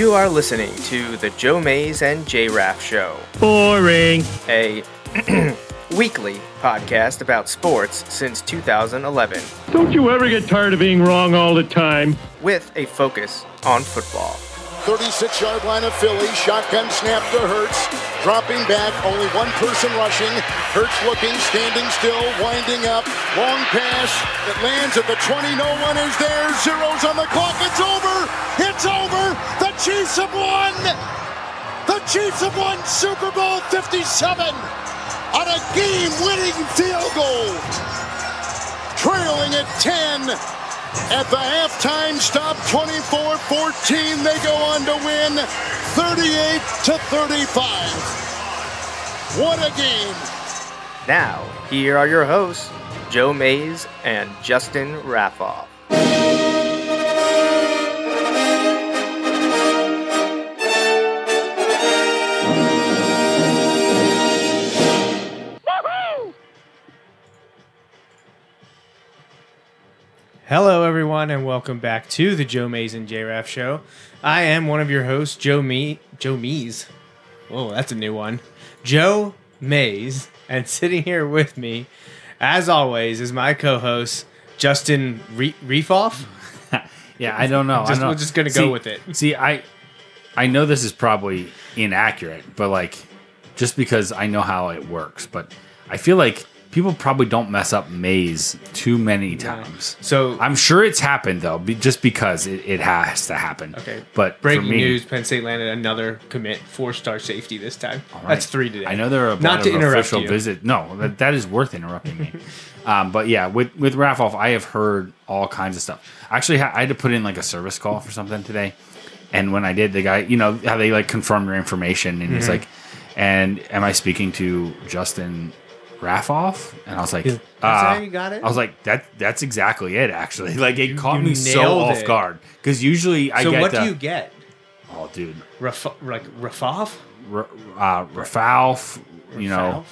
You are listening to the Joe Mays and J Raff Show, Boring. a weekly podcast about sports since 2011, Don't you ever get tired of being wrong all the time? with a focus on football. 36 yard line of Philly. Shotgun snap to Hurts. Dropping back, only one person rushing. Hurts looking, standing still, winding up. Long pass that lands at the 20. No one is there. Zeros on the clock. It's over. It's over. The Chiefs have won. The Chiefs have won Super Bowl 57 on a game winning field goal. Trailing at 10. At the halftime stop, 24-14, they go on to win 38 to 35. What a game. Now, here are your hosts, Joe Mays and Justin Raffoff. Hello, everyone, and welcome back to the Joe Mays and J Raff Show. I am one of your hosts, Joe Me Joe Mees. Oh, that's a new one. Joe Mays, and sitting here with me, as always, is my co-host Justin Re- Reefoff. Yeah, I don't know. I Just- don't know. we're just gonna go with it. See, I I know this is probably inaccurate, but like just because I know how it works, but I feel like people probably don't mess up Mays too many times. So, I'm sure it's happened though, be, just because it, it has to happen. okay. but breaking me- news: Penn State landed another commit, four-star safety this time. Right. That's three today. I know there are a Not lot to of interrupt official you. visit. No, that, that is worth interrupting me. um, but yeah, with with Raffoff, I have heard all kinds of stuff. Actually, I had to put in like a service call for something today, and when I did, the guy, you know, how they like confirm your information, and he's Mm-hmm. like, "And am I speaking to Justin Raffoff?" And I was like, Is uh, how you got it? I was like, "That that's exactly it." Actually, like it caught you me so nailed off guard because usually I So, get what the, do you get? oh, dude, Raf- like Rafoff? R- uh, Rafalf, you know,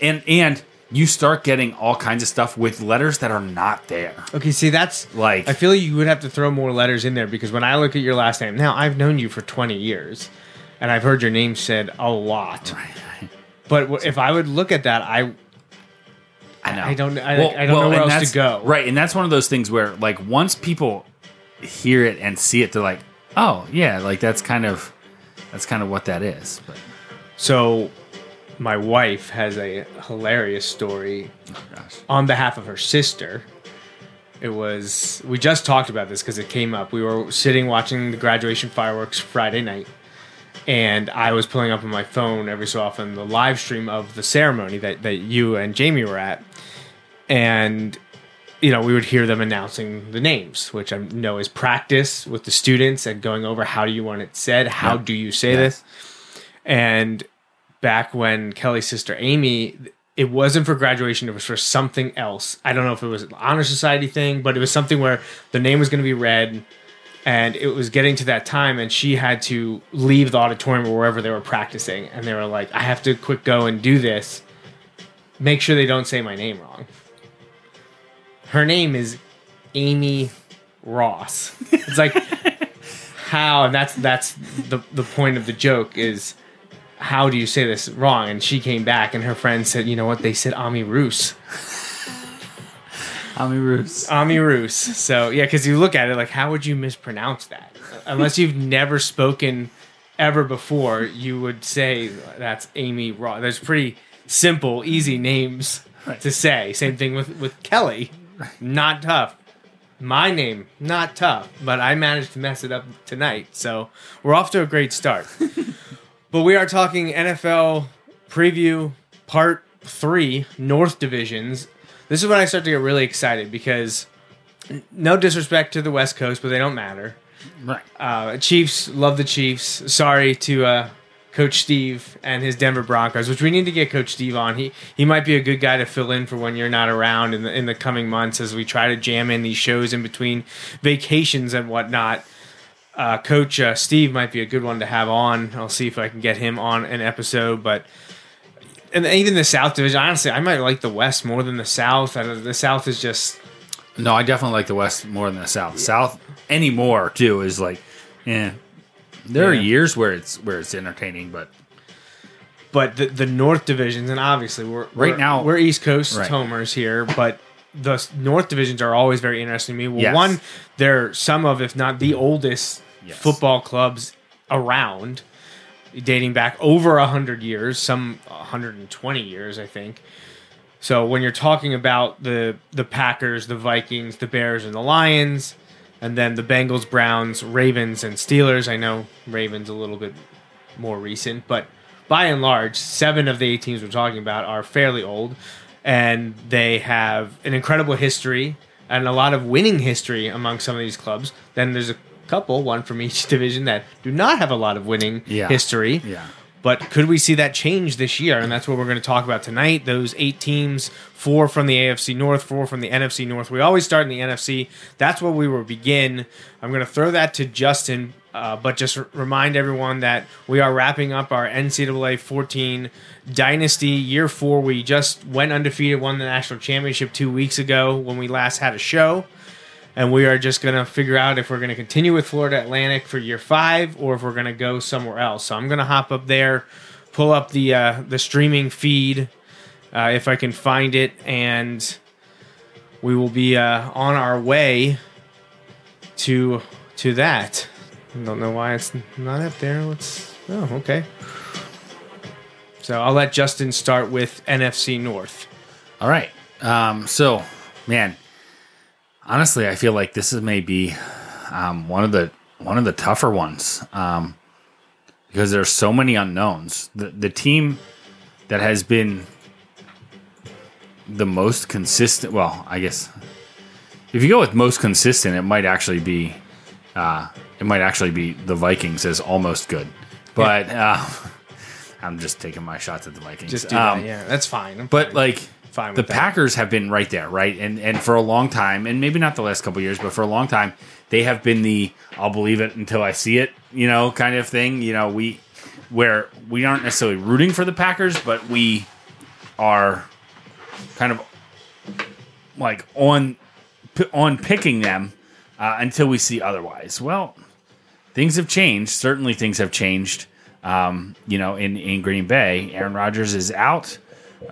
and and you start getting all kinds of stuff with letters that are not there. Okay, see that's Like- I feel you would have to throw more letters in there because when I look at your last name, now I've known you for twenty years, and I've heard your name said a lot. But w- if I would look at that, I I know. I don't- I- I don't know where else to go. Right, and that's one of those things where, like, once people hear it and see it, they're like, "Oh, yeah, like that's kind of that's kind of what that is." But so my wife has a hilarious story oh, gosh, on behalf of her sister. It was we just talked about this because it came up. We were sitting watching the graduation fireworks Friday night, and I was pulling up on my phone every so often the live stream of the ceremony that, that you and Jamie were at, and you know we would hear them announcing the names, which I know is practice with the students and going over how do you want it said, how do you say this, and back when Kelly's sister Amy, it wasn't for graduation, it was for something else. I don't know if it was an honor society thing, but it was something where the name was going to be read and it was getting to that time and she had to leave the auditorium or wherever they were practicing and they were like, I have to quick go and do this. Make sure they don't say my name wrong. Her name is Amy Ross. It's like how and that's that's the the point of the joke is how do you say this wrong? And she came back and her friend said, you know what? They said Ami Roos. Ami Roos. Ami Roos. So yeah, because you look at it like, how would you mispronounce that? Unless you've never spoken ever before, you would say that's Amy Ross. There's pretty simple, easy names to say. Same thing with with Kelly. Not tough. My name, not tough, but I managed to mess it up tonight. So we're off to a great start. but we are talking NFL preview part three, North Divisions. This is when I start to get really excited because no disrespect to the West Coast, but they don't matter. Right. Uh, Chiefs love the Chiefs. Sorry to uh, Coach Steve and his Denver Broncos, which we need to get Coach Steve on. He he might be a good guy to fill in for when you're not around in the in the coming months as we try to jam in these shows in between vacations and whatnot. Uh, Coach uh, Steve might be a good one to have on. I'll see if I can get him on an episode, but and even the South Division. Honestly, I might like the West more than the South. The South is just No, I definitely like the West more than the South. South anymore too is like, yeah. There are years where it's where it's entertaining, but but the, the North divisions, and obviously we're Right we're- now- we're East Coast Right. homers here, but the North divisions are always very interesting to me. Well, Yes. one, they're some of, if not the mm-hmm. oldest Yes. football clubs around, dating back over hundred years, some 120 years, I think. So when you're talking about the the Packers, the Vikings, the Bears, and the Lions, and then the Bengals, Browns, Ravens, and Steelers. I know Ravens a little bit more recent, but by and large, seven of the eight teams we're talking about are fairly old, and they have an incredible history and a lot of winning history among some of these clubs. Then there's a couple, one from each division, that do not have a lot of winning Yeah. history. yeah. But could we see that change this year? And that's what we're going to talk about tonight. Those eight teams, four from the AFC North, four from the NFC North. We always start in the NFC. That's where we will begin. I'm going to throw that to Justin, uh, but just r- remind everyone that we are wrapping up our NCAA 14 Dynasty year four. We just went undefeated, won the national championship two weeks ago when we last had a show and we are just going to figure out if we're going to continue with Florida Atlantic for year five or if we're going to go somewhere else. So I'm going to hop up there, pull up the uh, the streaming feed uh, if I can find it, and we will be uh, on our way to to that. I don't know why it's not up there. Let's. Oh, okay. So I'll let Justin start with NFC North. All right. Um, so, man, honestly, I feel like this is maybe um, one of the one of the tougher ones um, because there's so many unknowns. The the team that has been the most consistent. Well, I guess if you go with most consistent, it might actually be uh, it might actually be the Vikings as almost good. But uh, I'm just taking my shots at the Vikings. Just do Um, that. Yeah, that's fine. I'm but fine. like Fine the that. Packers have been right there, right? And and for a long time, and maybe not the last couple years, but for a long time, they have been the I'll believe it until I see it, you know, kind of thing. You know, we where we aren't necessarily rooting for the Packers, but we are kind of like on on picking them uh, until we see otherwise. Well, things have changed. Certainly, things have changed. Um, you know, in in Green Bay, Aaron Rodgers is out.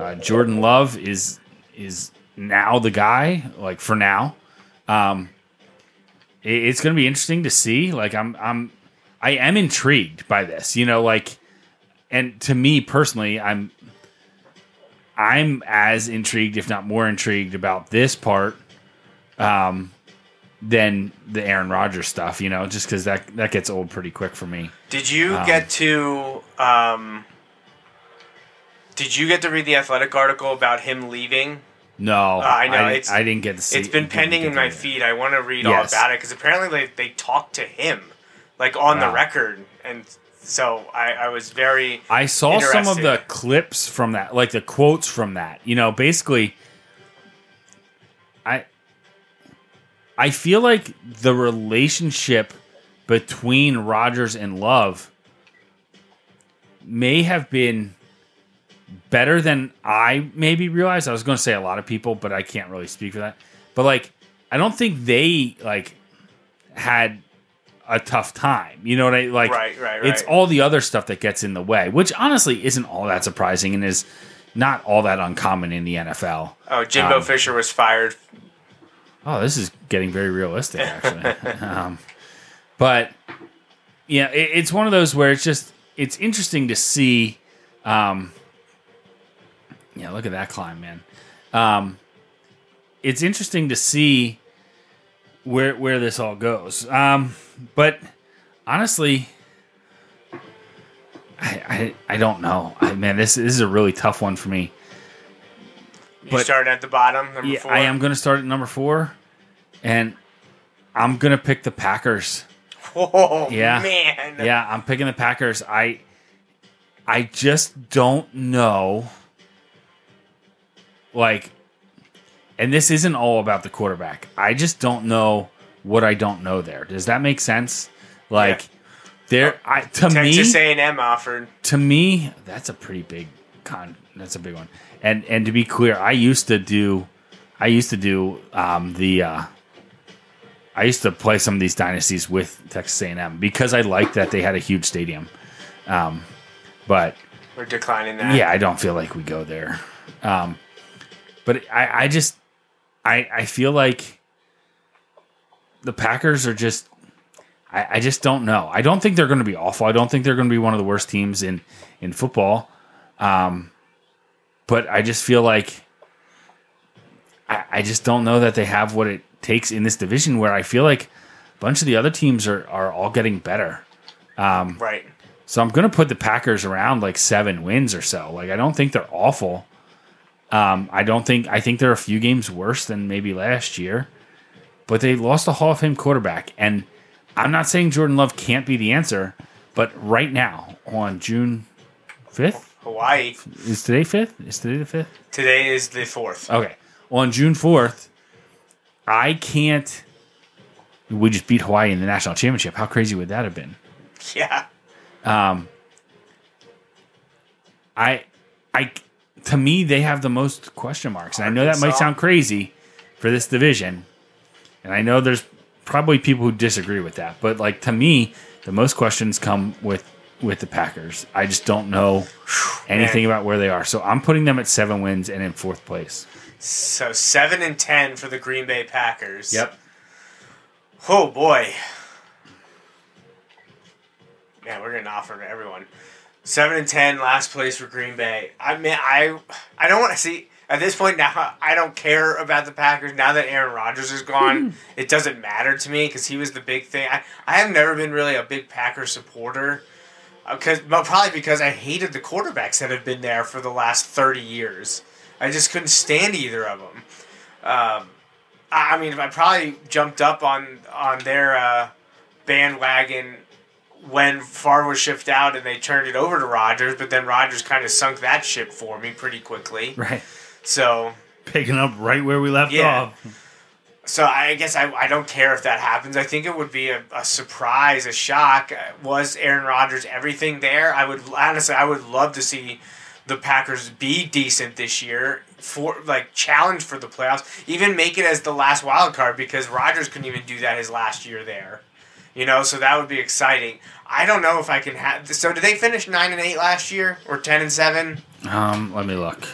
Uh, Jordan Love is is now the guy. Like for now, um, it- it's going to be interesting to see. Like I'm I'm I am intrigued by this. You know, like, and to me personally, I'm I'm as intrigued, if not more intrigued, about this part um, than the Aaron Rodgers stuff. You know, just because that that gets old pretty quick for me. Did you Um, get to um Did you get to read the athletic article about him leaving? No, uh, I know, I, it's- I didn't get to see. it's been pending in my feed. I want to read Yes. all about it because apparently they, they talked to him, like on the record, and so I, I was very. I saw some of the clips from that, like the quotes from that. You know, basically, I I feel like the relationship between Rodgers and Love may have been better than I maybe realized. I was going to say a lot of people, but I can't really speak for that. But like, I don't think they like had a tough time. You know what I like? Right, right, It's all the other stuff that gets in the way, which honestly isn't all that surprising and is not all that uncommon in the NFL. Oh, Jimbo Um, Fisher was fired. Oh, this is getting very realistic, actually. um, but yeah, it, it's one of those where it's just it's interesting to see. Um, yeah, look at that climb, man. Um, it's interesting to see where where this all goes. Um, but honestly, I, I I don't know. I, man, this this is a really tough one for me. You but- started at the bottom, number Yeah, four. I am going to start at number four, and I'm going to pick the Packers. Oh Yeah. man. Yeah, I'm picking the Packers. I I just don't know. Like, and this isn't all about the quarterback. I just don't know what I don't know there. Does that make sense? Like, Yeah. there, I to Texas me, A&M offered. to me, that's a pretty big con. That's a big one. And and to be clear, I used to do, I used to do um, the. Uh, I used to play some of these dynasties with Texas A&M because I liked that they had a huge stadium. Um, but We're declining that. yeah, I don't feel like we go there. Um, but I, I just, I, I feel like the Packers are just, I, I just don't know. I don't think they're going to be awful. I don't think they're going to be one of the worst teams in in football. Um, but I just feel like I, I just don't know that they have what it takes in this division. Where I feel like a bunch of the other teams are are all getting better. Right. So I'm going to put the Packers around like seven wins or so. Like I don't think they're awful. Um, I don't think I think they're a few games worse than maybe last year, but they lost a Hall of Fame quarterback, and I'm not saying Jordan Love can't be the answer, but right now on June fifth Hawaii. is today fifth is today the fifth Today is the fourth. okay on June fourth, I can't. We just beat Hawaii in the national championship. How crazy would that have been? Yeah. Um. I, I, to me, they have the most question marks, and I know that might sound crazy for this division, and I know there's probably people who disagree with that, but like to me, the most questions come with with the Packers. I just don't know anything about where they are, so I'm putting them at seven wins and in fourth place. So seven and ten for the Green Bay Packers. Yep. Oh boy. Man, we're gonna offer to everyone. Seven and ten, last place for Green Bay. I mean, I I don't want to see at this point now. I don't care about the Packers now that Aaron Rodgers is gone. it doesn't matter to me because he was the big thing. I I have never been really a big Packers supporter. Because, but probably because I hated the quarterbacks that have been there for the last thirty years. I just couldn't stand either of them. Um, I I mean, I probably jumped up on on their uh, bandwagon when Favre was shipped out and they turned it over to Rodgers, but then Rodgers kind of sunk that ship for me pretty quickly. Right, So, picking up right where we left Yeah. off. so I guess I, I don't care if that happens. I think it would be a, a surprise, a shock. Uh, Was Aaron Rodgers everything there? I would honestly, I would love to see the Packers be decent this year for like challenge for the playoffs, even make it as the last wild card because Rodgers couldn't even do that his last year there. You know, so that would be exciting. I don't know if I can have. So did they finish nine and eight last year or ten and seven? Um, let me look.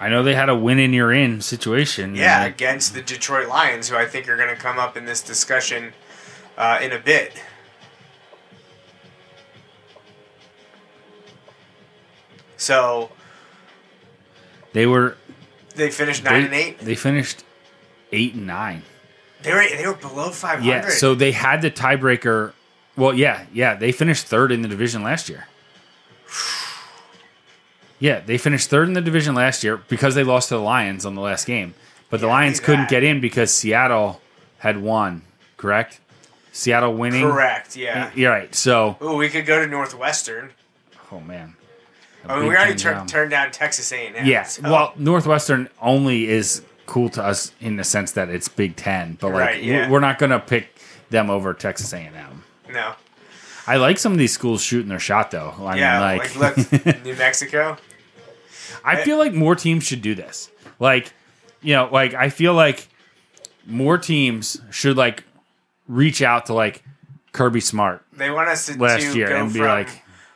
I know they had a win in your in situation. Yeah, Uh, against the Detroit Lions, who I think are going to come up in this discussion uh, in a bit. So they were they finished nine they, and eight. They finished eight and nine. They were they were below five hundred. Yeah, so they had the tiebreaker. Well, yeah, yeah, they finished third in the division last year. Yeah, they finished third in the division last year because they lost to the Lions on the last game. But the Yeah, Lions couldn't get in because Seattle had won, correct? Seattle winning. correct. Yeah. You're right. So, Ooh, we could go to Northwestern. oh man. A I mean, we already tur- turned down Texas A and M. Yeah. Well, Northwestern only is cool to us in the sense that it's Big Ten, but like Right, yeah. we're not gonna pick them over Texas A&M. no. I like some of these schools shooting their shot though. I Yeah, mean, like, like, look, New Mexico. I feel like more teams should do this. Like, you know, like I feel like more teams should like reach out to like Kirby Smart They want us to, last year go and be like,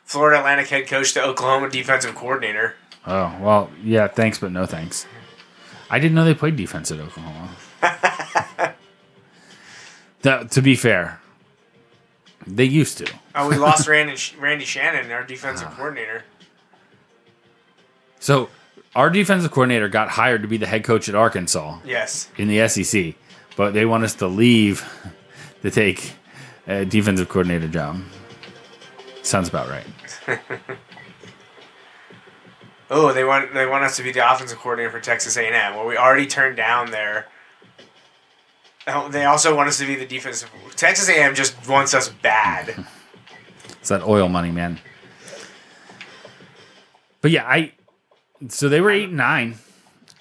Florida Atlantic head coach to Oklahoma defensive coordinator. oh, well, yeah, thanks, but no thanks. I didn't know they played defense at Oklahoma. That- to be fair, they used to. Oh, we lost Randy, Randy Shannon, our defensive Ah. coordinator. So our defensive coordinator got hired to be the head coach at Arkansas Yes. in the SEC, but they want us to leave to take a defensive coordinator job. Sounds about right. Oh, they want they want us to be the offensive coordinator for Texas A&M. Well, we already turned down their. Oh, they also want us to be the defensive. Texas A&M just wants us bad. It's that oil money, man. But yeah, I so they were eight and nine.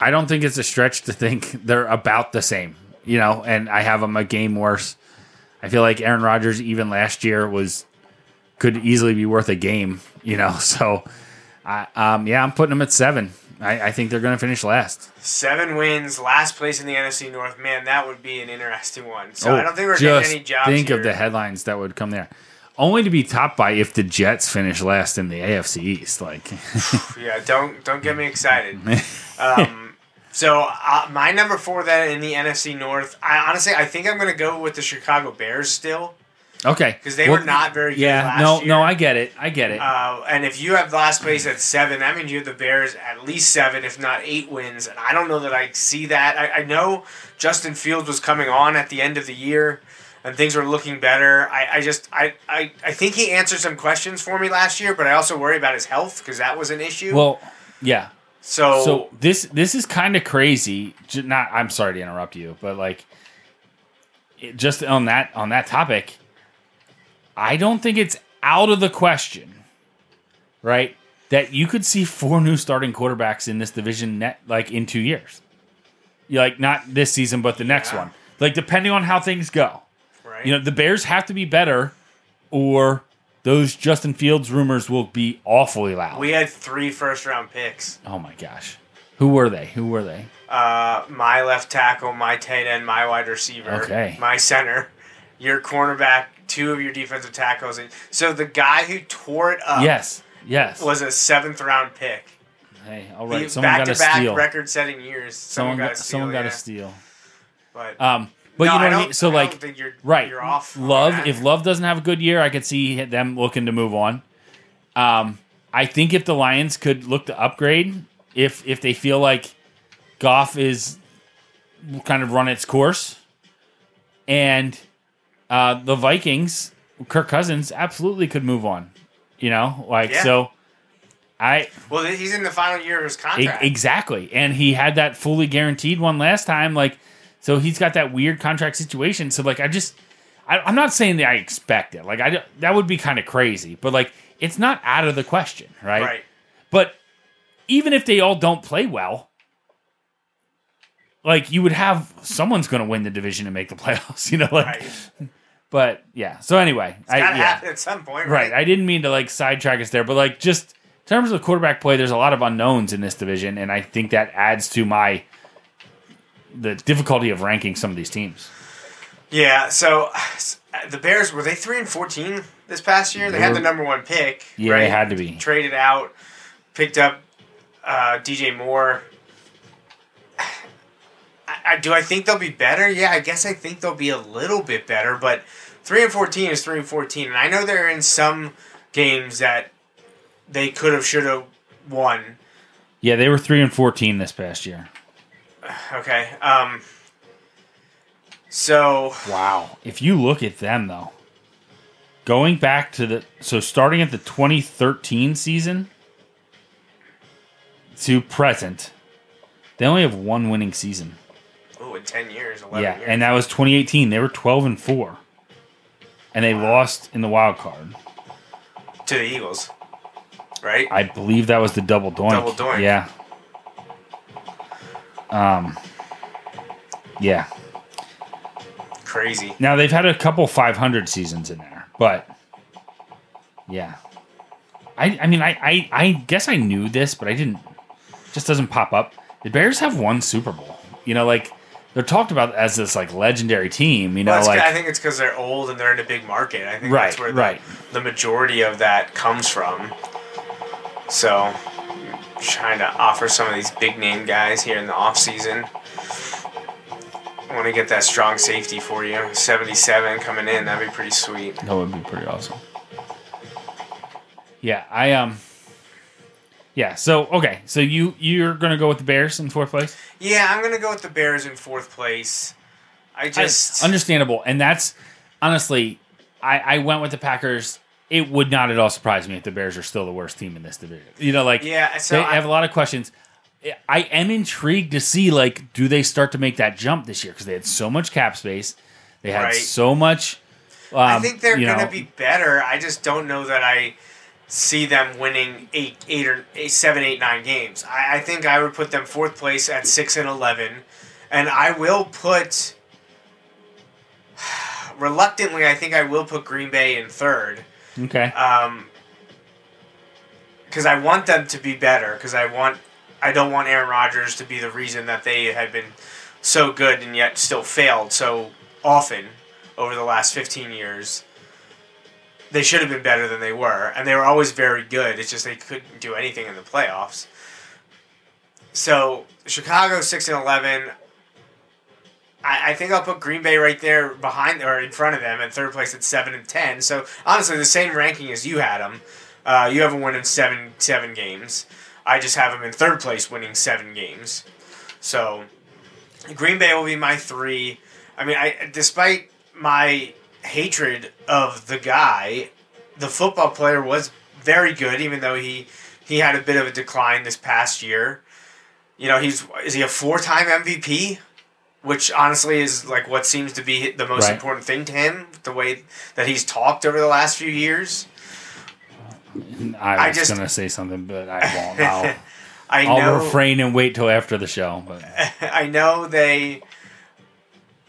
I don't think it's a stretch to think they're about the same, you know, and I have them a game worse. I feel like Aaron Rodgers even last year was could easily be worth a game, you know. So I um yeah, I'm putting them at seven. I, I think they're gonna finish last. Seven wins, last place in the NFC North. Man, that would be an interesting one. So I don't think we're Oh, just getting any jobs. think here. of the headlines that would come there. Only to be topped by if the Jets finish last in the AFC East. Like, Yeah, don't don't get me excited. um, so uh, my number four then in the NFC North. I honestly I think I'm gonna go with the Chicago Bears still okay, because they Well, were not very good Yeah, last no, year. no, I get it. I get it. Uh, and if you have last place at seven, that means you have the Bears at least seven, if not eight wins. And I don't know that I see that. I, I know Justin Fields was coming on at the end of the year, and things were looking better. I, I just I, I, I think he answered some questions for me last year, but I also worry about his health because that was an issue. well, yeah. so, So this this is kind of crazy. Not, I'm sorry to interrupt you, but like, just on that on that topic, I don't think it's out of the question, right? That you could see four new starting quarterbacks in this division net like in two years. Like not this season, but the next Yeah. one. Like depending on how things go. right? You know, the Bears have to be better, or those Justin Fields rumors will be awfully loud. we had three first round picks. oh my gosh, who were they? Who were they? Uh, my left tackle, my tight end, my wide receiver, Okay. my center, your cornerback, two of your defensive tackles. So the guy who tore it up yes, yes. was a seventh round pick. hey, all right. He- Someone got back a to back steal. record setting years. Someone Someone got got a steal. someone got yeah. a steal. But Um, but No, you know I what I mean. So I like, you're- right? you're off Love. If Love doesn't have a good year, I could see them looking to move on. Um, I think if the Lions could look to upgrade, if if they feel like Goff is kind of run its course, and uh, the Vikings, Kirk Cousins absolutely could move on. You know, like Yeah. so. I well, he's in the final year of his E- contract. exactly. And he had that fully guaranteed one last time. Like, so he's got that weird contract situation. So, like, I just, I, I'm not saying that I expect it. Like, I that would be kind of crazy, but like, it's not out of the question, right? right. But even if they all don't play well, like, you would have someone's going to win the division and make the playoffs. You know, like, Right. but yeah. So anyway, I Gotta yeah. happen at some point, Right. right? I didn't mean to like sidetrack us there, but like just in terms of quarterback play, there's a lot of unknowns in this division, and I think that adds to my the difficulty of ranking some of these teams. Yeah. So the Bears were they three and fourteen this past year? They, They had were- the number one pick. Yeah, right? they had to be. traded out, picked up uh, DJ Moore. I, do I think they'll be better? Yeah, I guess I think they'll be a little bit better, but three and fourteen is three and fourteen, and I know they're in some games that they could have, should have won. Yeah, they were three and fourteen this past year. Okay, um, so Wow. If you look at them though, going back to the so starting at the 2013 season to present, they only have one winning season. In ten years, eleven Yeah, years, and that was 2018. They were 12 and four, and they lost in the wild card. to the Eagles, right? I believe that was the double doink. Double doink. Yeah. Um. Yeah. Crazy. Now they've had a couple 500 seasons in there, but yeah. I I mean I I, I guess I knew this, but I didn't. Just doesn't pop up. The Bears have won Super Bowl. You know, like they're talked about as this like legendary team. You know, Well, like I think it's because they're old and they're in a big market. I think Right, that's where the, right. the majority of that comes from. So, trying to offer some of these big name guys here in the off season. Want to get that strong safety for you. 77 coming in. That'd be pretty sweet. That would be pretty awesome. Yeah, I um Yeah, so okay. So you you're gonna go with the Bears in fourth place? Yeah, I'm going to go with the Bears in fourth place. I just. understandable. And that's honestly I, I went with the Packers. It would not at all surprise me if the Bears are still the worst team in this division. You know, like Yeah, so they I- have a lot of questions. I am intrigued to see like do they start to make that jump this year because they had so much cap space, they had Right. so much I Um, think they're going to be better. I just don't know that I see them winning eight, eight or eight, seven, eight, nine games. I, I think I would put them fourth place at six and eleven, and I will put. Reluctantly, I think I will put Green Bay in third Okay. um, because I want them to be better. Because I want, I don't want Aaron Rodgers to be the reason that they had been so good and yet still failed so often over the last fifteen years. They should have been better than they were, and they were always very good. It's just they couldn't do anything in the playoffs. So Chicago six and eleven. I, I think I'll put Green Bay right there behind or in front of them in third place at seven and ten. So honestly, the same ranking as you had them. Uh, you have them winning seven seven games. I just have them in third place, winning seven games. So Green Bay will be my three. I mean, I despite my hatred of the guy, the football player was very good, even though he he had a bit of a decline this past year. You know, he's is he a four time MVP? Which honestly is like what seems to be the most Right. important thing to him, the way that he's talked over the last few years. I I was just- gonna say something, but I won't. I'll, I I'll refrain and wait till after the show. But I know they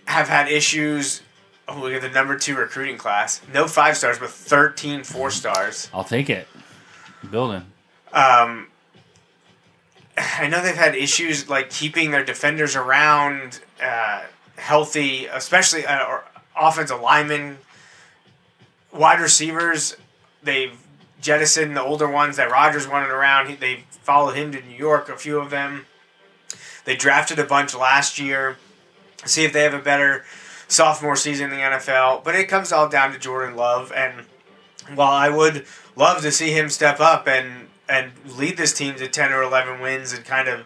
have had issues. Oh, look at the number two recruiting class. No five stars, but 13 four stars. I'll take it. Building. Um, I know they've had issues like keeping their defenders around uh, healthy, especially uh, or offensive linemen, wide receivers. They've jettisoned the older ones that Rodgers wanted around. They followed him to New York, a few of them. They drafted a bunch last year. See if they have a better sophomore season in the NFL. But it comes all down to Jordan Love. And while I would love to see him step up and, and lead this team to 10 or 11 wins and kind of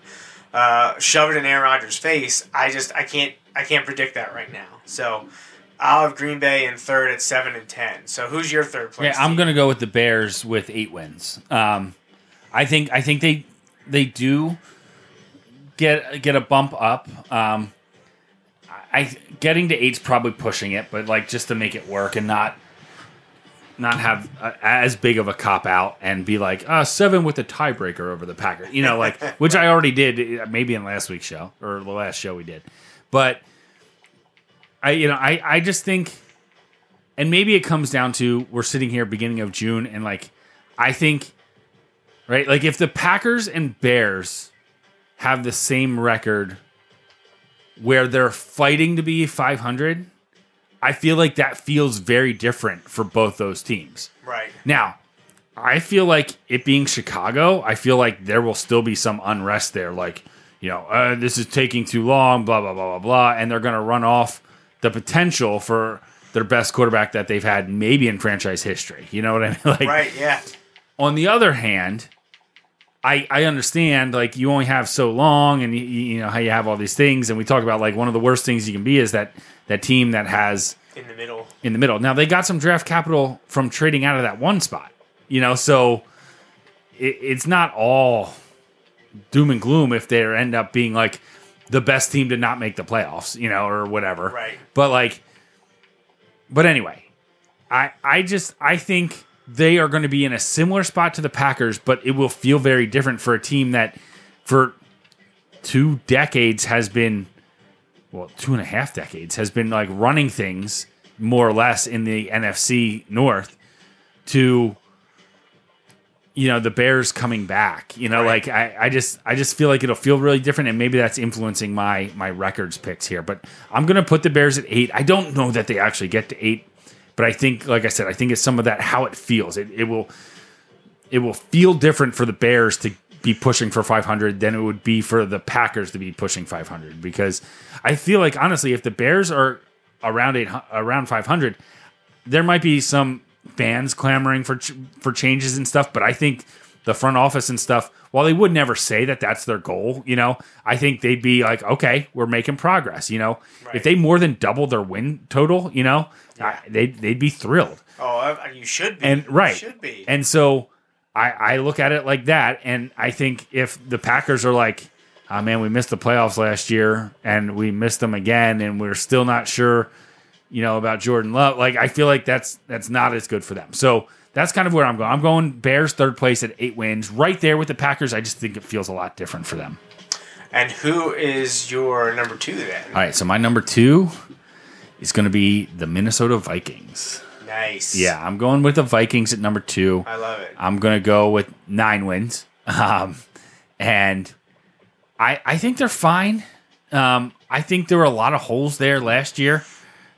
uh, shove it in Aaron Rodgers' face, I just I can't I can't predict that right now. So I'll have Green Bay in third at seven and ten. So who's your third place? Yeah, I'm team? gonna go with the Bears with eight wins. Um, I think I think they they do get get a bump up. Um, I getting to eight's probably pushing it, but like just to make it work and not not have a, as big of a cop out and be like uh, seven with a tiebreaker over the Packers. You know, like which I already did maybe in last week's show or the last show we did, but I you know I I just think and maybe it comes down to we're sitting here beginning of June and like I think right like if the Packers and Bears have the same record where they're fighting to be 500 I feel like that feels very different for both those teams. right. Now, I feel like it being Chicago, I feel like there will still be some unrest there. Like, you know, uh, this is taking too long, blah, blah, blah, blah, blah. And they're going to run off the potential for their best quarterback that they've had maybe in franchise history. You know what I mean? Like, Right. Yeah. on the other hand, I I understand like you only have so long, and you, you know how you have all these things, and we talk about like one of the worst things you can be is that that team that has In the middle. in the middle. Now they got some draft capital from trading out of that one spot, you know, so it, it's not all doom and gloom if they end up being like the best team to not make the playoffs, you know, or whatever. Right. But like, but anyway, I I just I think they are going to be in a similar spot to the Packers, but it will feel very different for a team that for two decades has been well, two and a half decades has been like running things more or less in the NFC North to you know the Bears coming back. You know, Right. like I, I just I just feel like it'll feel really different, and maybe that's influencing my my records picks here. But I'm gonna put the Bears at eight. I don't know that they actually get to eight, but I think, like I said, I think it's some of that how it feels. It it will it will feel different for the Bears to be pushing for 500 than it would be for the Packers to be pushing 500 because I feel like honestly if the Bears are around eight around 500 there might be some fans clamoring for ch- for changes and stuff but I think the front office and stuff while they would never say that that's their goal you know I think they'd be like okay we're making progress you know if they more than double their win total you know I, they'd, they'd be thrilled Oh, you should be. and right You should be. and so I, I look at it like that and i think if the packers are like oh man we missed the playoffs last year and we missed them again and we're still not sure you know, about Jordan Love. Like I feel like that's that's not as good for them. So that's kind of where I'm going. I'm going Bears third place at eight wins, right there with the Packers. I just think it feels a lot different for them. And who is your number two then? All right, so my number two is going to be the Minnesota Vikings. Nice. Yeah, I'm going with the Vikings at number two. I love it. I'm going to go with nine wins. Um, and I, I think they're fine. Um, I think there were a lot of holes there last year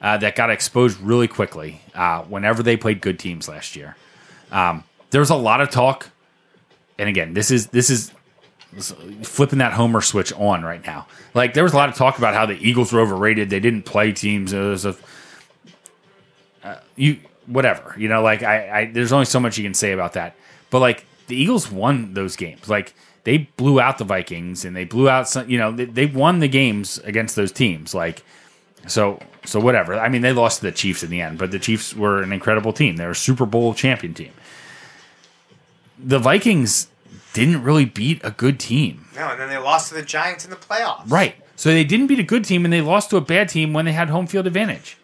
uh, that got exposed really quickly uh, whenever they played good teams last year. Um, there was a lot of talk, and again, this is this is flipping that homer switch on right now. Like there was a lot of talk about how the Eagles were overrated. They didn't play teams. It was a uh, you whatever you know. Like I, I, there's only so much you can say about that. But like the Eagles won those games. Like they blew out the Vikings and they blew out some. You know they, they won the games against those teams. Like so so whatever. I mean they lost to the Chiefs in the end, but the Chiefs were an incredible team. They're a Super Bowl champion team. The Vikings didn't really beat a good team. No, and then they lost to the Giants in the playoffs. Right. So they didn't beat a good team and they lost to a bad team when they had home field advantage.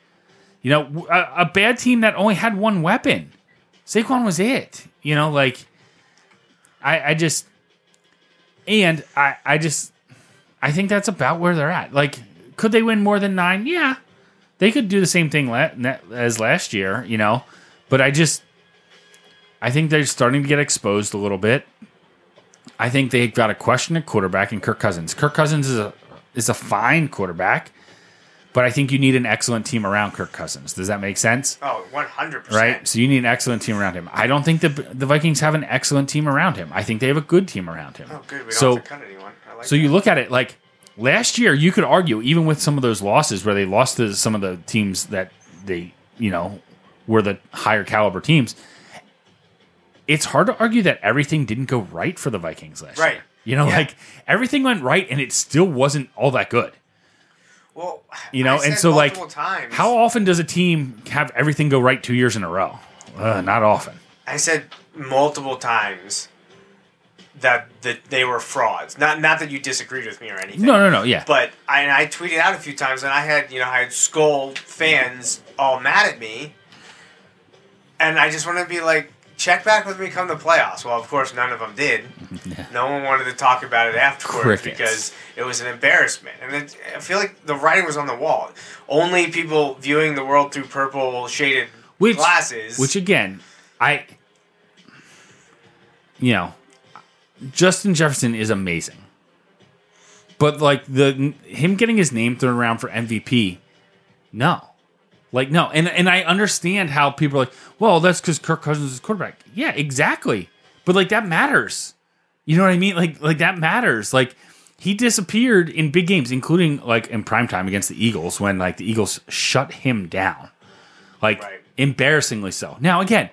You know, a, a bad team that only had one weapon. Saquon was it. You know, like I, I just and I, I just I think that's about where they're at. Like, could they win more than nine? Yeah, they could do the same thing la- as last year. You know, but I just I think they're starting to get exposed a little bit. I think they've got a question at quarterback in Kirk Cousins. Kirk Cousins is a is a fine quarterback, but I think you need an excellent team around Kirk Cousins. Does that make sense? Oh, 100%. Right? So you need an excellent team around him. I don't think the the Vikings have an excellent team around him. I think they have a good team around him. Oh, good. We don't so have to cut anyone. I like so you look at it like last year, you could argue even with some of those losses where they lost to some of the teams that they you know were the higher caliber teams. It's hard to argue that everything didn't go right for the Vikings last Right. year. You know, Yeah. like everything went right and it still wasn't all that good. Well, You know, and so like times, how often does a team have everything go right two years in a row? Uh, not often. I said multiple times that that they were frauds. Not not that you disagreed with me or anything. No, no, no. Yeah. But I, and I tweeted out a few times, and I had you know I had Skol fans all mad at me, and I just want to be like, check back with me come the playoffs. Well, of course, none of them did. No one wanted to talk about it afterwards Crickets. because it was an embarrassment, and it, I feel like the writing was on the wall. Only people viewing the world through purple shaded which, glasses. Which again, I, you know, Justin Jefferson is amazing, but like the him getting his name thrown around for MVP, no, like no, and and I understand how people are like, well, that's because Kirk Cousins is quarterback. Yeah, exactly, but like that matters. You know what I mean? Like like that matters. Like he disappeared in big games, including like in primetime against the Eagles when like the Eagles shut him down. Like Right. embarrassingly so. Now again,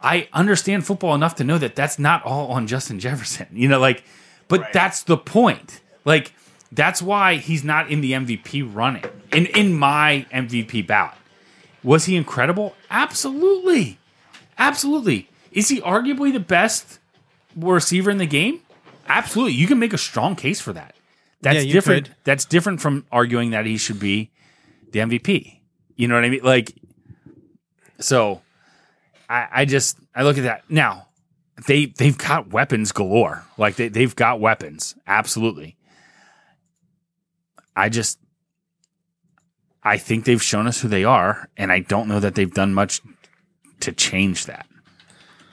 I understand football enough to know that that's not all on Justin Jefferson. You know, like, but Right. that's the point. Like, that's why he's not in the MVP running. In in my MVP ballot, was he incredible? Absolutely, absolutely. Is he arguably the best receiver in the game? Absolutely. You can make a strong case for that. That's Yeah, different. could. That's different from arguing that he should be the MVP. You know what I mean? Like, so I, I just I look at that now. They they've got weapons galore. Like they they've got weapons. Absolutely. I just I think they've shown us who they are, and I don't know that they've done much to change that.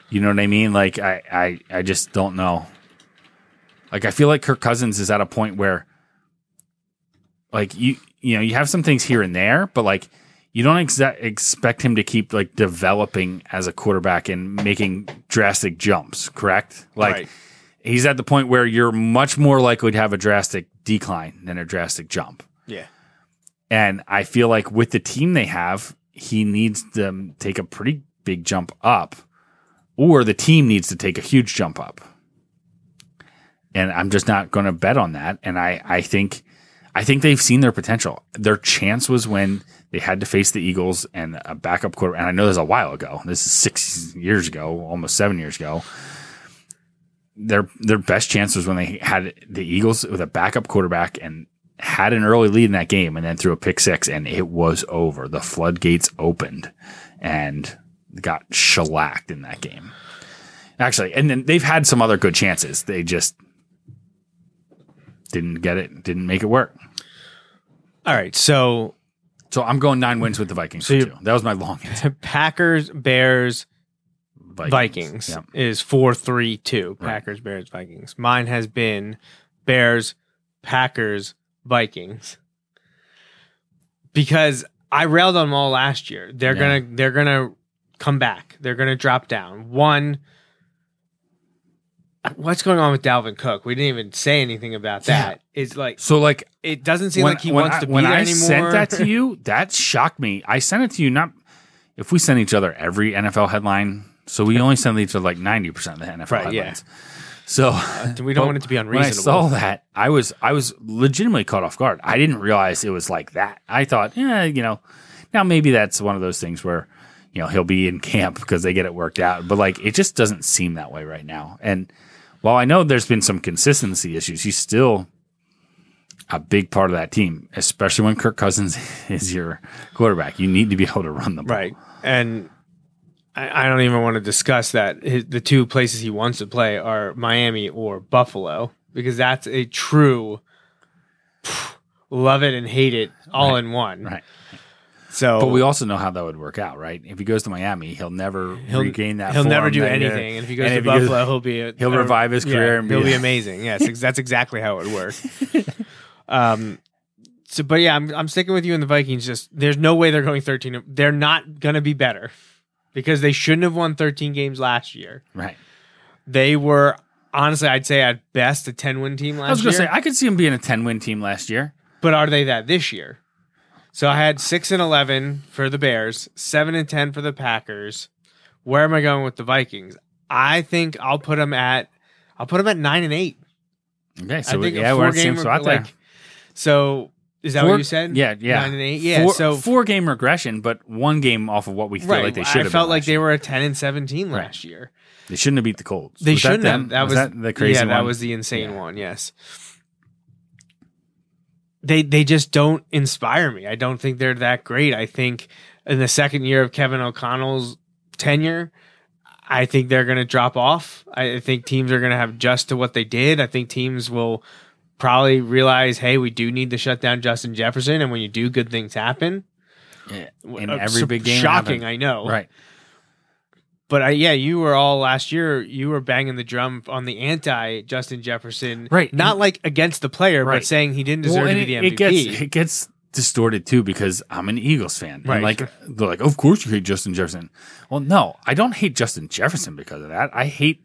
You know what I mean? Like I I, I just don't know. Like I feel like Kirk Cousins is at a point where like you you know, you have some things here and there, but like you don't expect him to keep like developing as a quarterback and making drastic jumps, correct? Like Right. he's at the point where you're much more likely to have a drastic decline than a drastic jump. Yeah. And I feel like with the team they have, he needs to take a pretty big jump up, or the team needs to take a huge jump up. And I'm just not going to bet on that. And I, I think, I think they've seen their potential. Their chance was when they had to face the Eagles and a backup quarter. And I know this a while ago. This is six years ago, almost seven years ago. Their their best chance was when they had the Eagles with a backup quarterback and had an early lead in that game and then threw a pick six and it was over. The floodgates opened and got shellacked in that game. Actually, and then they've had some other good chances. They just didn't get it, didn't make it work. All right, so So I'm going nine wins with the Vikings So two. That was my long answer. Packers, Bears, Vikings. Vikings Yeah. is four three two. Right. Packers, Bears, Vikings. Mine has been Bears, Packers, Vikings. Because I railed on them all last year. They're Yeah. gonna they're gonna come back. They're gonna drop down. One What's going on with Dalvin Cook? We didn't even say anything about that. It's like So like it doesn't seem like he wants I, to be when there I anymore. sent that to you, that shocked me. I sent it to you not if we send each other every NFL headline. So we only send each other like ninety percent of the NFL Right, yeah. So uh, we don't want it to be When I unreasonable. saw that, I was I was legitimately caught off guard. I didn't realize it was like that. I thought, yeah, you know, now maybe that's one of those things where you know he'll be in camp because they get it worked out. But like, it just doesn't seem that way right now. And while I know there's been some consistency issues, he's still a big part of that team, especially when Kirk Cousins is your quarterback. You need to be able to run the ball. Right. And I, I don't even want to discuss that. His, the two places he wants to play are Miami or Buffalo because that's a true love it and hate it all in one. Right. So, But we also know how that would work out, right? If he goes to Miami, he'll never he'll regain that. He'll never do that anything. And if he goes and to he goes- Buffalo, he'll be a, he'll a- revive his yeah, career and be he'll be a- amazing. Yes, that's exactly how it would work. um. So, but yeah, I'm I'm sticking with you in the Vikings. Just there's no way they're going 13. They're not gonna be better because they shouldn't have won 13 games last year. right. They were honestly, I'd say at best a 10 win team last year. I was going to say I could see them being a ten win team last year. but are they that this year? So I had six and 11 for the Bears, seven and 10 for the Packers. Where am I going with the Vikings? I think I'll put them at, I'll put them at nine and eight. Okay, I so think yeah, we're four the same spot there. So is that Four- what you said? Yeah, yeah. nine and eight. Yeah. Four, so four game regression, but one game off of what we feel right, like they should have. I felt like last they year. were a ten and seventeen last year. They shouldn't have beat the Colts. They Was shouldn't them? have. That was, that the crazy Yeah, one. that was the insane one. Yes. They they just don't inspire me. I don't think they're that great. I think in the second year of Kevin O'Connell's tenure, I think they're going to drop off. I think teams are going to have just to what they did. I think teams will probably realize, hey, we do need to shut down Justin Jefferson, and when you do, good things happen. Yeah, in Uh, every so- big game. shocking. happened. I know, Right. But I, yeah, you were all last year. You were banging the drum on the anti Justin Jefferson, Right. Not like against the player, Right. but saying he didn't deserve Well, to be the MVP. it gets it gets distorted too because I'm an Eagles fan. And Right. like they're like, of course you hate Justin Jefferson. Well, no, I don't hate Justin Jefferson because of that. I hate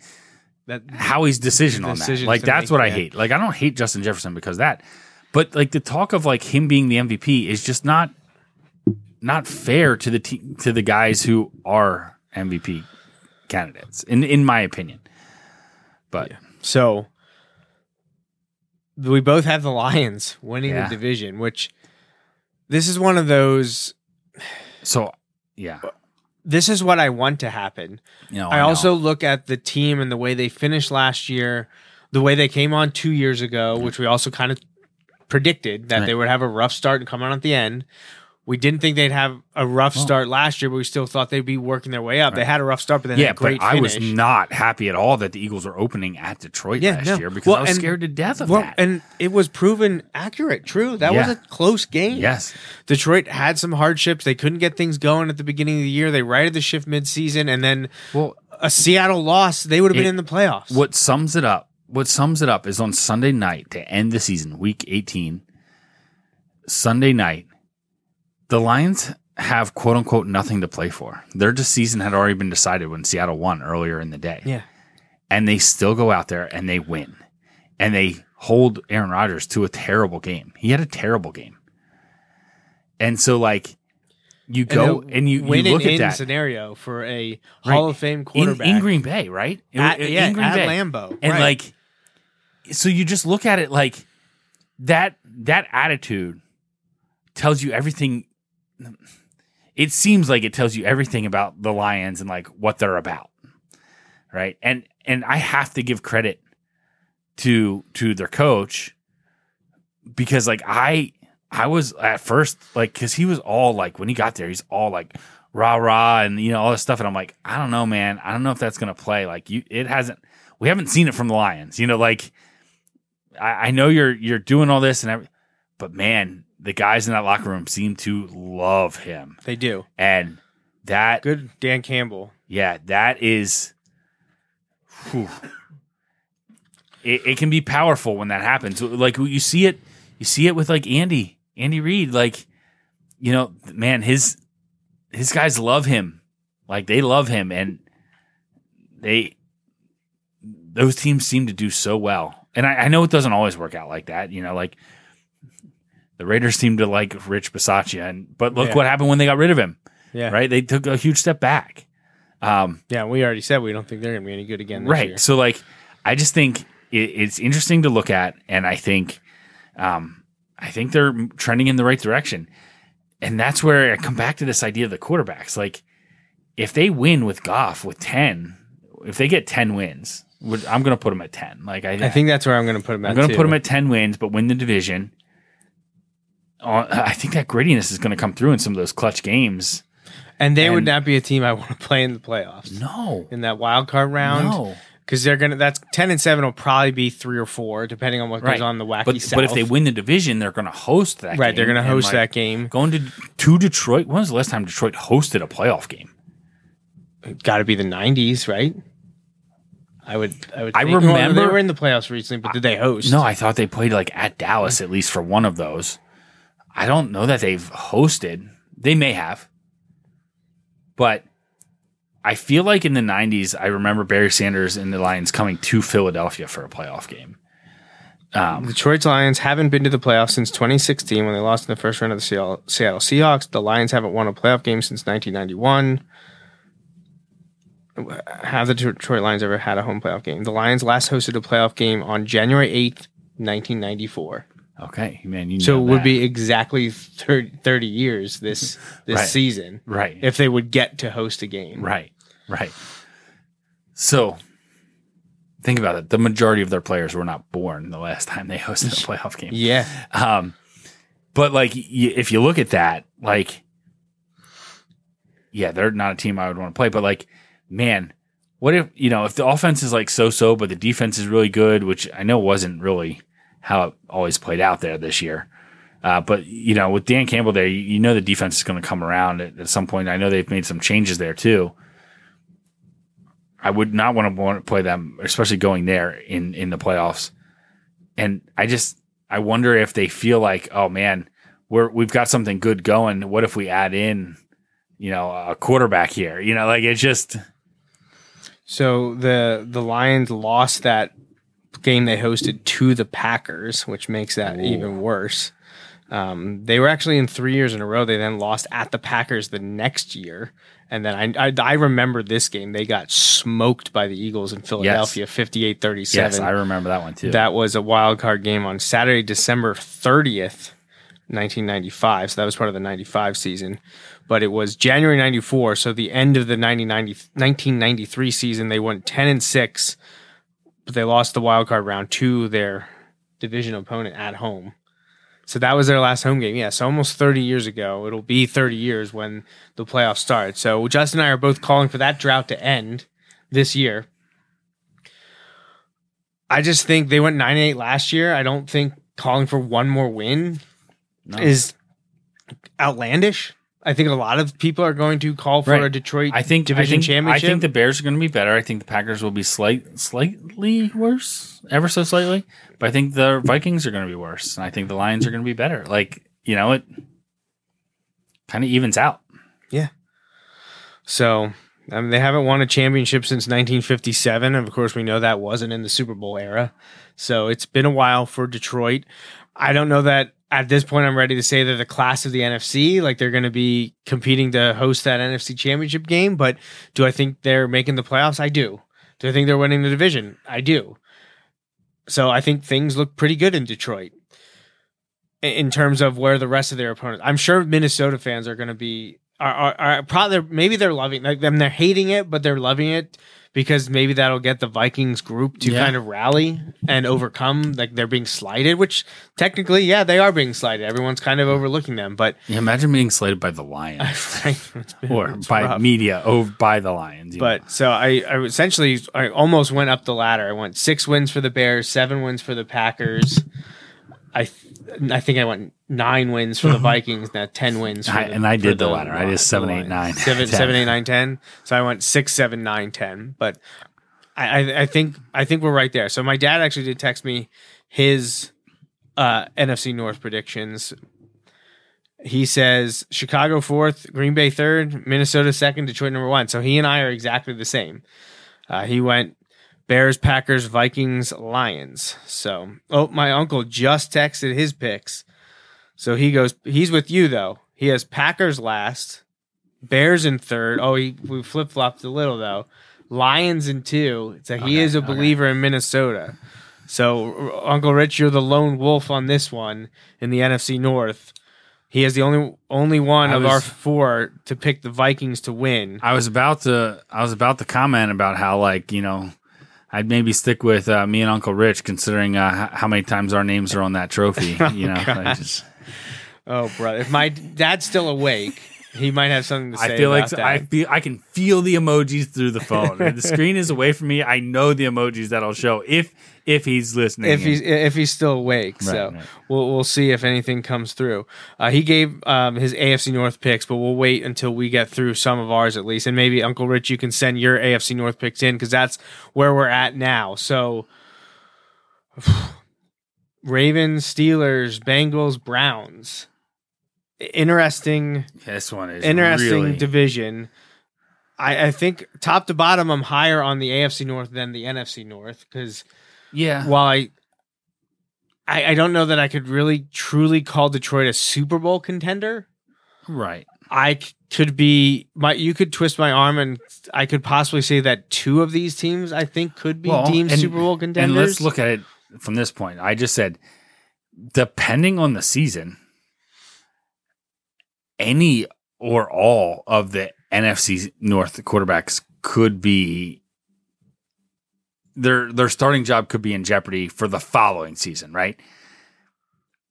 that Howie's decision on that. Like that's make, what I yeah. hate. Like I don't hate Justin Jefferson because that. But like the talk of like him being the MVP is just not not fair to the te- to the guys who are MVP candidates in in my opinion. But so. We both have the Lions winning Yeah. the division, which this is one of those. so yeah, This is what I want to happen. you know, I know. also look at the team and the way they finished last year, the way they came on two years ago, which we also kind of predicted that Right. they would have a rough start and come out at the end. We didn't think they'd have a rough oh. start last year, but we still thought they'd be working their way up. They had a rough start, but then yeah, had a great but I was not happy at all that the Eagles were opening at Detroit Yeah, last no. year because Well, I was and- scared to death of well, that. and it was proven accurate. True, that was a close game. yes, Detroit had some hardships. They couldn't get things going at the beginning of the year. They righted the shift midseason, and then well, a Seattle loss, they would have been It- in the playoffs. what sums it up what sums it up is on sunday night to end the season week 18 sunday night the lions have quote unquote nothing to play for their season had already been decided when seattle won earlier in the day Yeah. and they still go out there and they win and they hold aaron rodgers to a terrible game he had a terrible game and so like you go a and, you, you look at that scenario for a Right. Hall of Fame quarterback in Green Bay, right? At- in yeah, Green at Bay. Lambeau, and right. like, so you just look at it like that. That attitude tells you everything. It seems like it tells you everything about the Lions and like what they're about, right? And and I have to give credit to to their coach, because like I I was at first like because he was all like when he got there he's all like rah rah and you know all this stuff. And I'm like I don't know man. I don't know if that's gonna play. Like you it hasn't we haven't seen it from the Lions you know like I, I know you're you're doing all this and every, but man the guys in that locker room seem to love him They do. and that Good Dan Campbell. yeah, that is. whew. It, it can be powerful when that happens. Like you see it, you see it with like Andy, Andy Reid. Like, you know, man, his his guys love him. Like they love him, and they those teams seem to do so well. And I, I know it doesn't always work out like that. You know, like the Raiders seem to like Rich Bisaccia, and but look Yeah. what happened when they got rid of him. Yeah. Right, they took a huge step back. Um, Yeah, we already said we don't think they're going to be any good again this right. year. So like, I just think it, it's interesting to look at, and I think, um, I think they're trending in the right direction, and that's where I come back to this idea of the quarterbacks. Like, if they win with Goff with ten, if they get ten wins, I'm going to put them at ten. Like I, I think that's where I'm going to put them. at. I'm going to put them at ten wins, but win the division. Uh, I think that grittiness is going to come through in some of those clutch games. And they would not be a team I want to play in the playoffs. No, In that wild card round. no. Because they're going to, that's 10 and 7 will probably be three or four, depending on what goes on the wacky but, South. but if they win the division, they're going to host that. Right, game. they're going to host like, that game. Going to to Detroit. When was the last time Detroit hosted a playoff game? Got to be the 90s, right? I would, I would. I think- well, they were in the playoffs recently, but did they host? No, I thought they played like at Dallas at least for one of those. I don't know that they've hosted. They may have, but I feel like in the '90s, I remember Barry Sanders and the Lions coming to Philadelphia for a playoff game. Um, Detroit's Lions haven't been to the playoffs since 2016 when they lost in the first round of the Seattle, Seattle Seahawks. The Lions haven't won a playoff game since 1991. Have the Detroit Lions ever had a home playoff game? The Lions last hosted a playoff game on January 8th, 1994. Okay, man, you So it would that. be exactly 30, 30 years this this Right. season right. if they would get to host a game. Right, right. So think about it. The majority of their players were not born the last time they hosted a playoff game. Yeah. Um, but like, y- if you look at that, like, yeah, they're not a team I would want to play. But like, man, what if you know if the offense is like so-so, but the defense is really good, which I know wasn't really how it always played out there this year. Uh, but you know, with Dan Campbell there, you, you know the defense is going to come around at, at some point. I know they've made some changes there too. I would not want to want to play them, especially going there in in the playoffs. And I just I wonder if they feel like, oh man, we're we've got something good going. What if we add in, you know, a quarterback here? You know, like it's just So the the Lions lost that game they hosted to the Packers, which makes that even worse. Um, they were actually in three years in a row. They then lost at the Packers the next year, and then I I, I remember this game. They got smoked by the Eagles in Philadelphia, 58-37. yes, I remember that one too. That was a wild card game on Saturday, December 30th, 1995. So that was part of the 95 season. But it was January 94. So the end of the 1990 1993 season, they went 10 and 6, but they lost the wild card round to their division opponent at home. So that was their last home game. Yeah, so almost 30 years ago. It'll be 30 years when the playoffs start. So Justin and I are both calling for that drought to end this year. I just think they went 9 8 last year. I don't think calling for one more win No. is outlandish. I think a lot of people are going to call for Right. a Detroit I think division I think, championship. I think the Bears are going to be better. I think the Packers will be slight, slightly worse, ever so slightly. But I think the Vikings are going to be worse, and I think the Lions are going to be better. Like you know, it kind of evens out. Yeah. So I mean, they haven't won a championship since 1957. And of course, we know that wasn't in the Super Bowl era. So it's been a while for Detroit. I don't know that at this point I'm ready to say they're the class of the NFC. Like they're going to be competing to host that NFC championship game. But do I think they're making the playoffs? I do. Do I think they're winning the division? I do. So I think things look pretty good in Detroit in- terms of where the rest of their opponents. I'm sure Minnesota fans are going to be are are, are probably maybe they're loving like them. They're hating it, but they're loving it because maybe that'll get the Vikings group to Yeah. kind of rally and overcome. Like they're being slighted, which technically, yeah, they are being slighted. Everyone's kind of overlooking them, but Yeah, imagine being slated by the Lions been- or by rough. media over by the Lions. you know. But so I, I essentially I almost went up the ladder. I went six wins for the Bears, seven wins for the Packers. I th- I think I went nine wins for the Vikings, now ten wins. I- the, and I did the latter. I did seven, the eight, nine, seven, 10. seven, eight, nine, ten. So I went six, seven, nine, ten. But I, I, I think I think we're right there. So my dad actually did text me his uh, NFC North predictions. He says Chicago fourth, Green Bay third, Minnesota second, Detroit number one. So he and I are exactly the same. Uh, he went Bears, Packers, Vikings, Lions. So, oh, my uncle just texted his picks. So he goes, he's with you though. He has Packers last, Bears in third. Oh, he we flip flopped a little though. Lions in two. So he is a believer in Minnesota. So Uncle Rich, you're the lone wolf on this one in the NFC North. He is the only only one I of was- our four to pick the Vikings to win. I was about to I was about to comment about how like you know I'd maybe stick with uh, me and Uncle Rich considering uh, how many times our names are on that trophy. You know, I, just, Oh, brother! If my dad's still awake, he might have something to say. I feel like that. I feel I can feel the emojis through the phone. The screen is away from me, I know the emojis that'll show if if he's listening. if he's if he's still awake. so right. we'll we'll see if anything comes through. Uh, he gave um, his AFC North picks, but we'll wait until we get through some of ours at least, and maybe Uncle Rich, you can send your AFC North picks in because that's where we're at now. So. Ravens, Steelers, Bengals, Browns. Interesting this one is interesting really, division. I, I think top to bottom, I'm higher on the AFC North than the NFC North because yeah. while I, I I don't know that I could really truly call Detroit a Super Bowl contender. right. I c- could be my you could twist my arm and I could possibly say that two of these teams I think could be Well, deemed and- Super Bowl contenders. And let's look at it from this point. I just said, depending on the season, any or all of the NFC North quarterbacks could be their their starting job could be in jeopardy for the following season, right?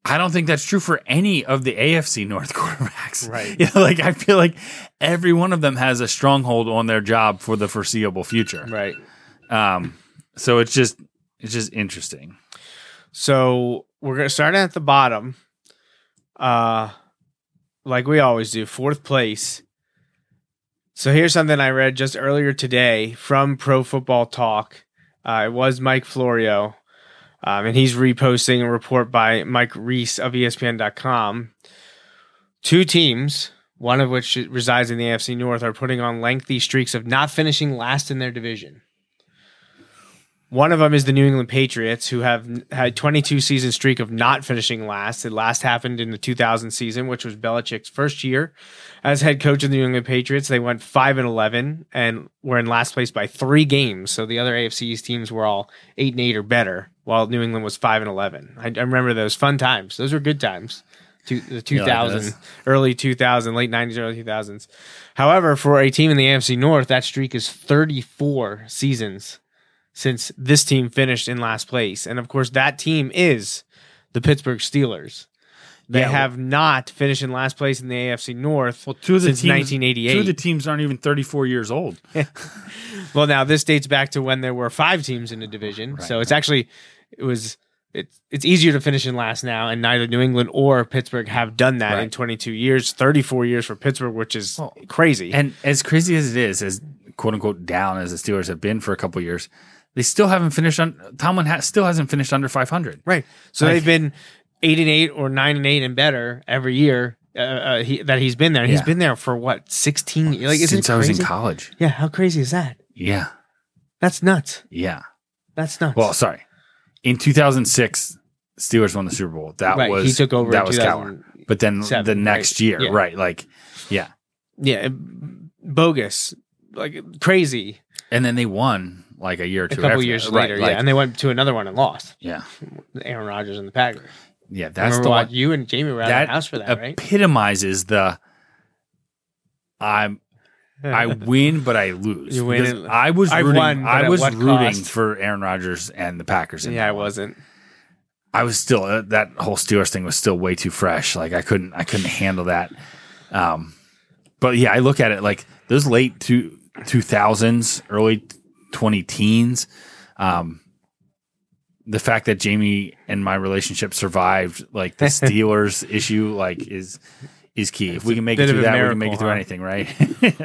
I don't think that's true for any of the AFC North quarterbacks. Right. You know, like I feel like every one of them has a stronghold on their job for the foreseeable future. right. Um, so it's just it's just interesting. So we're gonna start at the bottom. Uh like we always do, fourth place. So here's something I read just earlier today from Pro Football Talk. Uh, it was Mike Florio, um, and he's reposting a report by Mike Reiss of ESPN.com. Two teams, one of which resides in the AFC North, are putting on lengthy streaks of not finishing last in their division. One of them is the New England Patriots, who have had 22 season streak of not finishing last. It last happened in the 2000 season, which was Belichick's first year as head coach of the New England Patriots. They went five and 11 and were in last place by three games. So the other AFC East teams were all eight and eight or better, while New England was five and 11. I, I remember those fun times. Those were good times. Two, the 2000, those. early 2000, late 90s, early 2000s. However, for a team in the AFC North, that streak is 34 seasons since this team finished in last place. And of course, that team is the Pittsburgh Steelers. They Yeah, have not finished in last place in the AFC North Well, two of the since teams, 1988. Two of the teams aren't even 34 years old. well, now this dates back to when there were five teams in the division. so it's actually it was it's it's easier to finish in last now, and neither New England or Pittsburgh have done that in 22 years, 34 years for Pittsburgh, which is crazy. And as crazy as it is, as quote unquote down as the Steelers have been for a couple years, they still haven't finished on. Tomlin ha- still hasn't finished under 500. Right. So Like- they've been eight and eight or nine and eight and better every year uh, uh, he, that he's been there. And He's Yeah. been there for what sixteen? years? Like Since I was in college. Yeah. How crazy is that? Yeah, That's nuts. yeah. That's nuts. Well, sorry. In 2006, Steelers won the Super Bowl. That Right, was he took over That was Cowher. But then the next right? year, Yeah. right? Like, yeah. yeah, bogus, like crazy. And then they won like a year or two, A couple after years that. later, Right, yeah, like- and they went to another one and lost. yeah, Aaron Rodgers and the Packers. yeah. That's the what one you and Jamie were at that the house for that, right? epitomizes the I'm I win, but I lose. You win and- I was rooting. won, I was rooting cost? for Aaron Rodgers and the Packers. in Yeah, I wasn't. I was still uh, that whole Steelers thing was still way too fresh. Like I couldn't I couldn't handle that. Um, but yeah, I look at it like those late two two thousands, early twenty teens. Um, the fact that Jamie and my relationship survived like the Steelers issue like is is key. If we can make it through that, we can make it through huh? anything, right?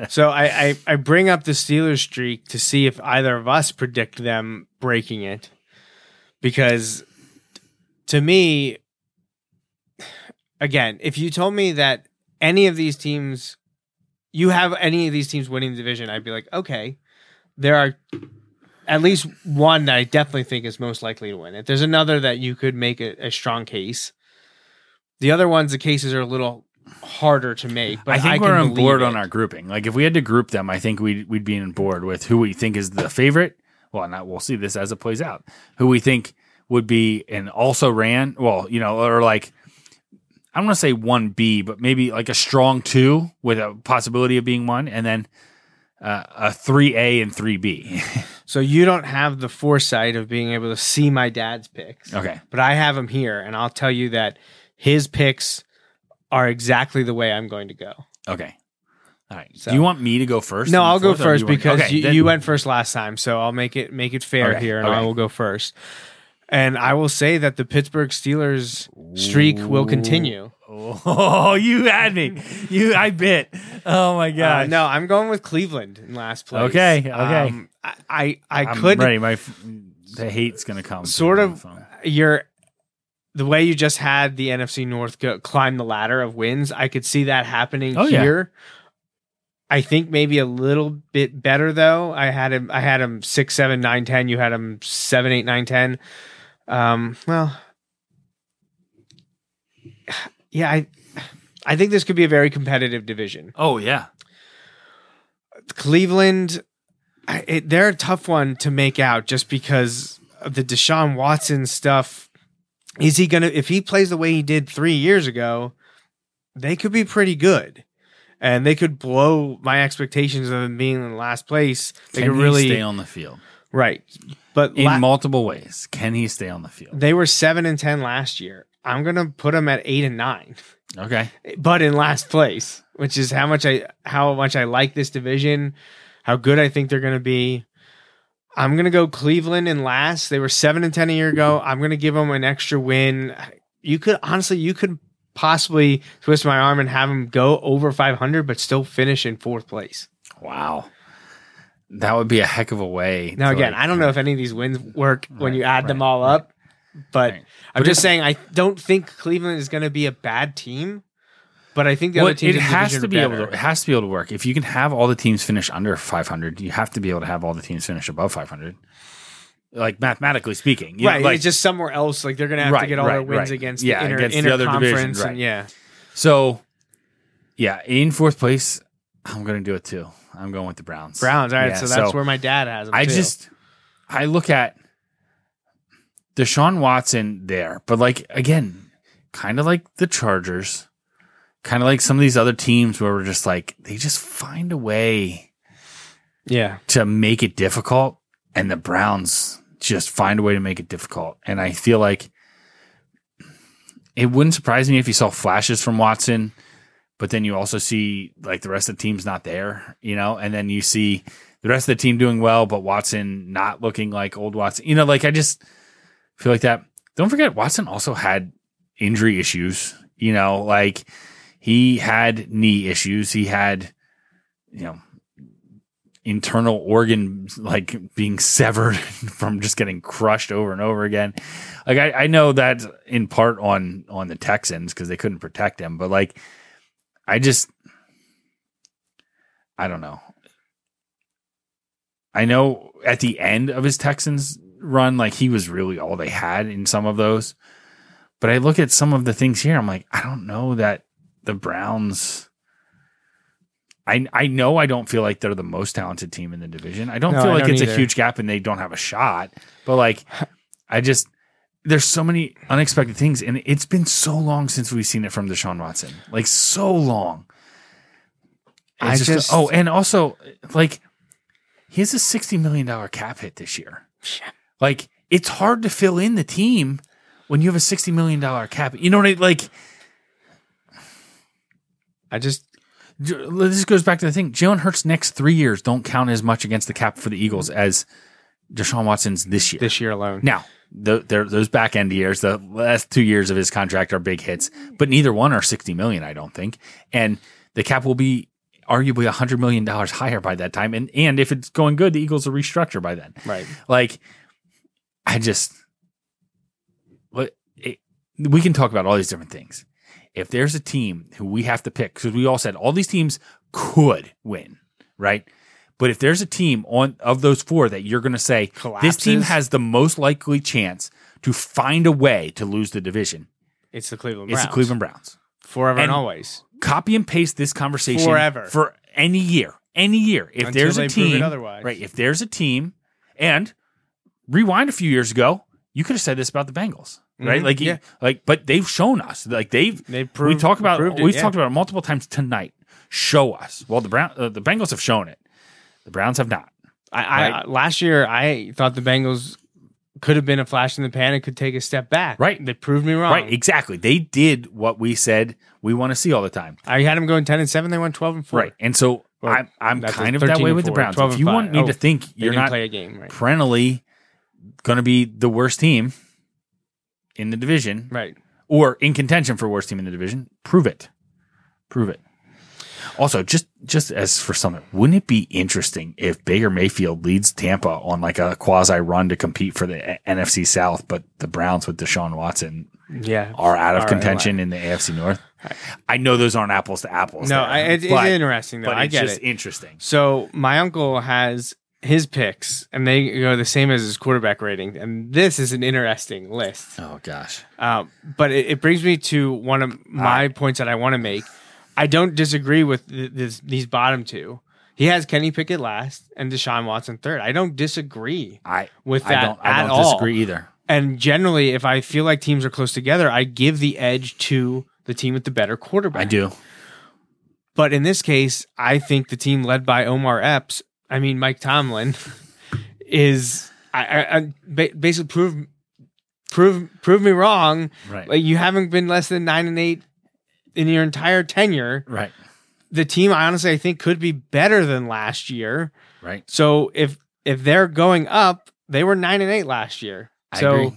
So I, I I bring up the Steelers streak to see if either of us predict them breaking it, because to me, again, if you told me that any of these teams, you have any of these teams winning the division, I'd be like, okay, there are at least one that I definitely think is most likely to win it. There's another that you could make a, a strong case. The other ones, the cases are a little harder to make. But I think can we're on board it. on our grouping. Like if we had to group them, I think we'd we'd be on board with who we think is the favorite. Well, not we'll see this as it plays out. Who we think would be and also ran well, you know, or like I don't want to say one B, but maybe like a strong two with a possibility of being one, and then uh, a three A and three B. So you don't have the foresight of being able to see my dad's picks. okay, But I have them here, and I'll tell you that his picks are exactly the way I'm going to go. okay, all right. So- Do you want me to go first? No, I'll go first because okay, you, then- you went first last time, so I'll make it make it fair Okay, here, and I will go first. And I will say that the Pittsburgh Steelers streak will continue. Oh, you had me. You, I bit. Oh my Uh, god. no, I'm going with Cleveland in last place. Okay, okay. Um, I I, I I'm could ready. My the hate's gonna come. sort of you're the way you just had the NFC North go, climb the ladder of wins. I could see that happening Oh, yeah. here. I think maybe a little bit better though. I had him. I had him six, seven, nine, ten. You had him seven, eight, nine, ten. Um. Well, yeah. I I think this could be a very competitive division. Oh yeah. Cleveland, it, they're a tough one to make out just because of the Deshaun Watson stuff. Is he gonna if he plays the way he did three years ago? They could be pretty good, and they could blow my expectations of him being in last place. They Can could really stay on the field right, but in la- multiple ways? Can he stay on the field? they were seven and ten last year. I'm gonna put them at eight and nine. Okay. but in last place, which is how much I how much I like this division, how good I think they're going to be. I'm going to go Cleveland in last. They were 7 and 10 a year ago. I'm going to give them an extra win. You could honestly you could possibly twist my arm and have them go over 500 but still finish in fourth place. Wow. That would be a heck of a way. Now again, like- I don't know if any of these wins work when you add them right, all right. up, but Right. I'm But just if- saying I don't think Cleveland is going to be a bad team, but I think the Well, other teams it has to are be able better. to. It has to be able to work. If you can have all the teams finish under 500, you have to be able to have all the teams finish above 500. Like mathematically speaking, you know, right, like, it's just somewhere else. Like they're gonna have to get all their wins right. against Yeah, the inner, against the other conference, divisions, right. and yeah, so. Yeah, in fourth place, I'm going to do it too. I'm going with the Browns. Browns. All right, Yeah, so that's where my dad has them. I too. just I look at Deshaun Watson there, but like again, kind of like the Chargers, kind of like some of these other teams where we're just like they just find a way yeah, to make it difficult, and the Browns just find a way to make it difficult. And I feel like it wouldn't surprise me if you saw flashes from Watson, but then you also see like the rest of the team's not there, you know, and then you see the rest of the team doing well, but Watson not looking like old Watson. You know, like I just feel like that. Don't forget, Watson also had injury issues. You know, like he had knee issues. He had, you know, internal organ like being severed from just getting crushed over and over again. Like I, I know that in part on on the Texans because they couldn't protect him, but like I just I don't know. I know at the end of his Texans run, like he was really all they had in some of those. But I look at some of the things here, I'm like, I don't know that the Browns. I I know I don't feel like they're the most talented team in the division. I don't No, feel I like don't it's a huge gap and they don't have a shot. But like, I just there's so many unexpected things, and it's been so long since we've seen it from Deshaun Watson, like so long. I It's just oh, and also like he has a sixty million dollar cap hit this year. Like it's hard to fill in the team when you have a sixty million dollar cap. You know what I mean? like? I just This goes back to the thing. Jalen Hurts' next three years don't count as much against the cap for the Eagles as Deshaun Watson's this year. this year alone. Now, the, those back end years, the last two years of his contract are big hits, but neither one are sixty million. I don't think, and the cap will be arguably hundred million dollars higher by that time. And and if it's going good, the Eagles will restructure by then. Right. Like, I just, what it, we can talk about all these different things. If there's a team who we have to pick, because we all said all these teams could win, right? But if there's a team on of those four that you're going to say this team has the most likely chance to find a way to lose the division, It's the Cleveland it's Browns. the Cleveland Browns. forever and, And- always. Copy and paste this conversation Forever. for any year, any year. If Until there's a team, otherwise. right? If there's a team, and rewind a few years ago, you could have said this about the Bengals, right? Mhm, Like, yeah. like, but they've shown us, like they've They we proved- talk about it, we've yeah. talked about it multiple times tonight. Show us. Well, the Brown, uh, the Bengals have shown it. The Browns have not. I, I last year I thought the Bengals could have been a flash in the pan and could take a step back. Right. They proved me wrong. Right, exactly. They did what we said we want to see all the time. I had them going ten and seven. They went twelve and four. Right, and so Well, I'm I'm kind of that way with the Browns. If you want me Oh, to think you're not play a game. Right. perennially going to be the worst team in the division, Right. or in contention for worst team in the division, prove it. Prove it. Also, just just as for something, wouldn't it be interesting if Baker Mayfield leads Tampa on like a quasi run to compete for the NFC South, but the Browns with Deshaun Watson Yeah. are out of contention in the AFC North? I know those aren't apples to apples. No, there, I, it, it's but- interesting though. But I it's get just it. interesting. So my uncle has his picks, and they go the same as his quarterback rating. And this is an interesting list. Oh gosh. Um, but it, it brings me to one of my points that I want to make. I don't disagree with th- this, these bottom two. He has Kenny Pickett last and Deshaun Watson third. I don't disagree I with I that don't I at don't all. disagree either. And generally, if I feel like teams are close together, I give the edge to the team with the better quarterback. I do. But in this case, I think the team led by Omar Epps, I mean Mike Tomlin, is I, I, I basically prove prove prove me wrong. Right. Like you haven't been less than nine and eight in your entire tenure. Right. The team, I honestly, I think could be better than last year. Right. So if if they're going up, they were nine and eight last year. I so agree.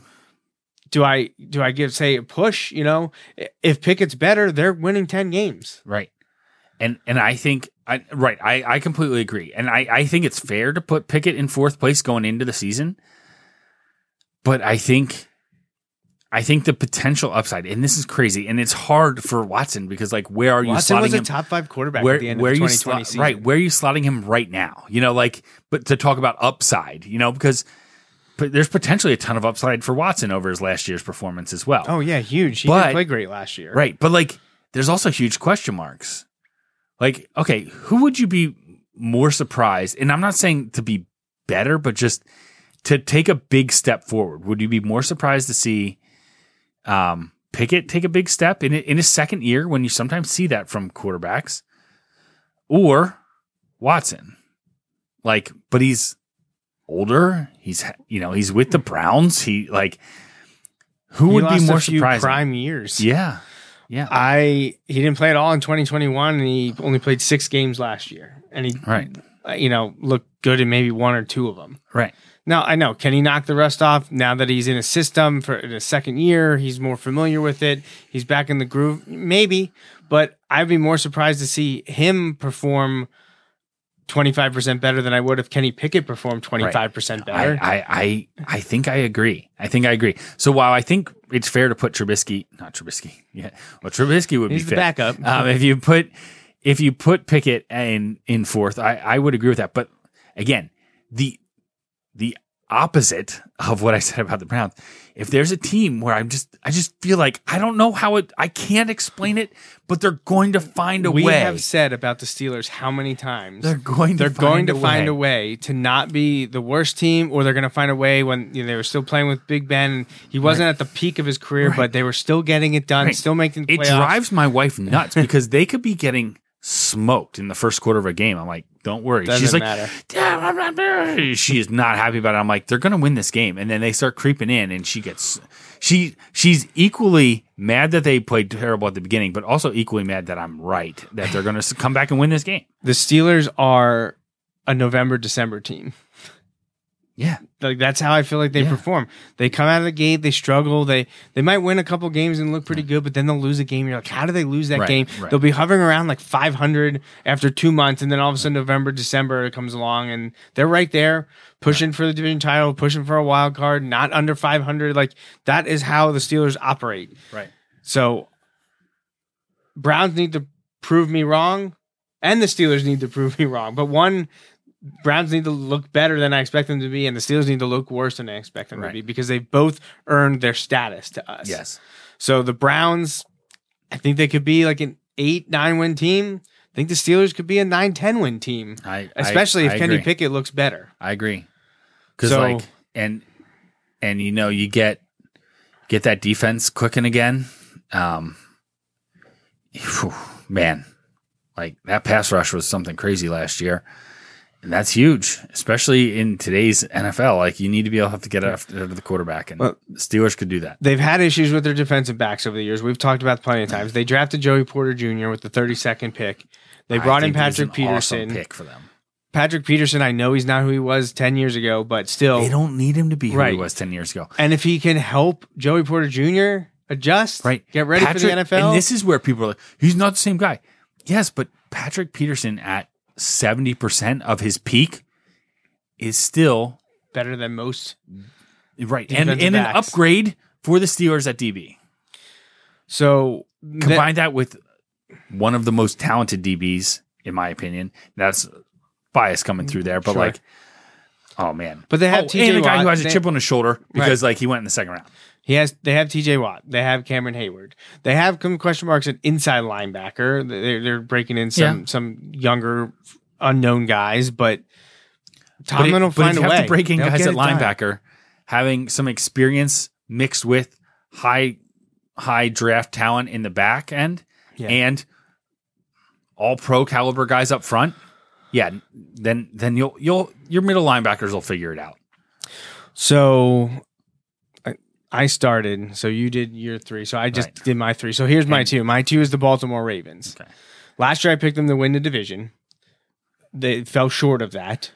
do I do I give say a push? You know, if Pickett's better, they're winning ten games. Right. And and I think I right, I, I completely agree. And I, I think it's fair to put Pickett in fourth place going into the season. But I think I think the potential upside, and this is crazy, and it's hard for Watson because like where are you Watson slotting was a him? top five quarterback where at the end where of the you 2020 slot, season. right where are you slotting him right now you know like but to talk about upside you know because but there's potentially a ton of upside for Watson over his last year's performance as well Oh yeah, huge. He But- didn't play great last year. right but like there's also huge question marks like okay who would you be more surprised and I'm not saying to be better but just to take a big step forward would you be more surprised to see um Pickett take a big step in in his second year when you sometimes see that from quarterbacks or Watson. Like, but he's older. He's you know he's with the Browns. He like who He would be more surprising? prime years. Yeah, yeah, I he didn't play at all in 2021, and he only played six games last year, and he right, you know looked good in maybe one or two of them. right. Now I know can he knock the rust off now that he's in a system for the second year? He's more familiar with it. He's back in the groove, maybe. But I'd be more surprised to see him perform. 25% better than I would if Kenny Pickett performed 25% better. I, I, I, I think I agree. I think I agree. So while I think it's fair to put Trubisky, not Trubisky, yeah, well Trubisky would He's be the fit. backup. Um, if you put if you put Pickett in in fourth, I, I would agree with that. But again, the the opposite of what I said about the Browns. If there's a team where I'm just I just feel like I don't know how it I can't explain it, but they're going to find a we way. We have said about the Steelers how many times they're going to they're going to find a way to not be the worst team, or they're going to find a way when you know, they were still playing with Big Ben. He wasn't at the peak of his career, Right. but they were still getting it done, Right. still making it playoffs. drives my wife nuts because they could be getting smoked in the first quarter of a game. I'm like, don't worry. Doesn't She's like, matter. "Damn, she is not happy about it. I'm like, they're gonna win this game, and then they start creeping in, and she gets she she's equally mad that they played terrible at the beginning, but also equally mad that I'm right that they're gonna come back and win this game. The Steelers are a November December team. Yeah, Like that's how I feel like they Yeah. perform. They come out of the gate, they struggle. They they might win a couple games and look pretty good, but then they'll lose a game. You're like, how do they lose that Right, game? right. They'll be hovering around like 500 after two months, and then all of a sudden November, December comes along, and they're right there pushing for the division title, pushing for a wild card, not under 500. Like that is how the Steelers operate. right. So Browns need to prove me wrong, and the Steelers need to prove me wrong. But one, Browns need to look better than I expect them to be, and the Steelers need to look worse than I expect them Right. to be because they've both earned their status to us. Yes. So the Browns, I think they could be like an eight, nine win team. I think the Steelers could be a nine, 10 win team, I I- especially I if Kenny agree. Pickett looks better. I agree. Because So- like and and you know you get get that defense clicking again. Um, phew, man, like that pass rush was something crazy last year, and that's huge, especially in today's NFL. Like you need to be able to have to get after the quarterback, and Well- the Steelers could do that. They've had issues with their defensive backs over the years. We've talked about it plenty of times. Mm. They drafted Joey Porter Jr. with the 32nd pick. They brought in Patrick an awesome Peterson. pick for them. Patrick Peterson, I know he's not who he was 10 years ago, but still. They don't need him to be who Right. he was ten years ago. and if he can help Joey Porter Jr. adjust, Right. get ready for the NFL. And this is where people are like, he's not the same guy. Yes, but Patrick Peterson at 70% of his peak is still better than most. right. And, and an backs. upgrade for the Steelers at DB. So Combine that with one of the most talented DBs, in my opinion. That's bias coming through there, but Sure. like, oh man. But they have oh, TJ and a guy who has a They- chip on his shoulder because like he went in the second round. He has. They have T.J. Watt. They have Cameron Heyward. They have some question marks at inside linebacker. They're, they're breaking in some Yeah. some younger unknown guys, but But, Tomlin it- will but find if a you way. have to break in They'll guys get at it done. linebacker, having some experience mixed with high high draft talent in the back end Yeah. and all pro caliber guys up front. Yeah, then then you'll you'll your middle linebackers will figure it out. So I- started. So you did your three. So I just Right. did my three. So here's my two. My two is the Baltimore Ravens. Okay. Last year I picked them to win the division. They fell short of that.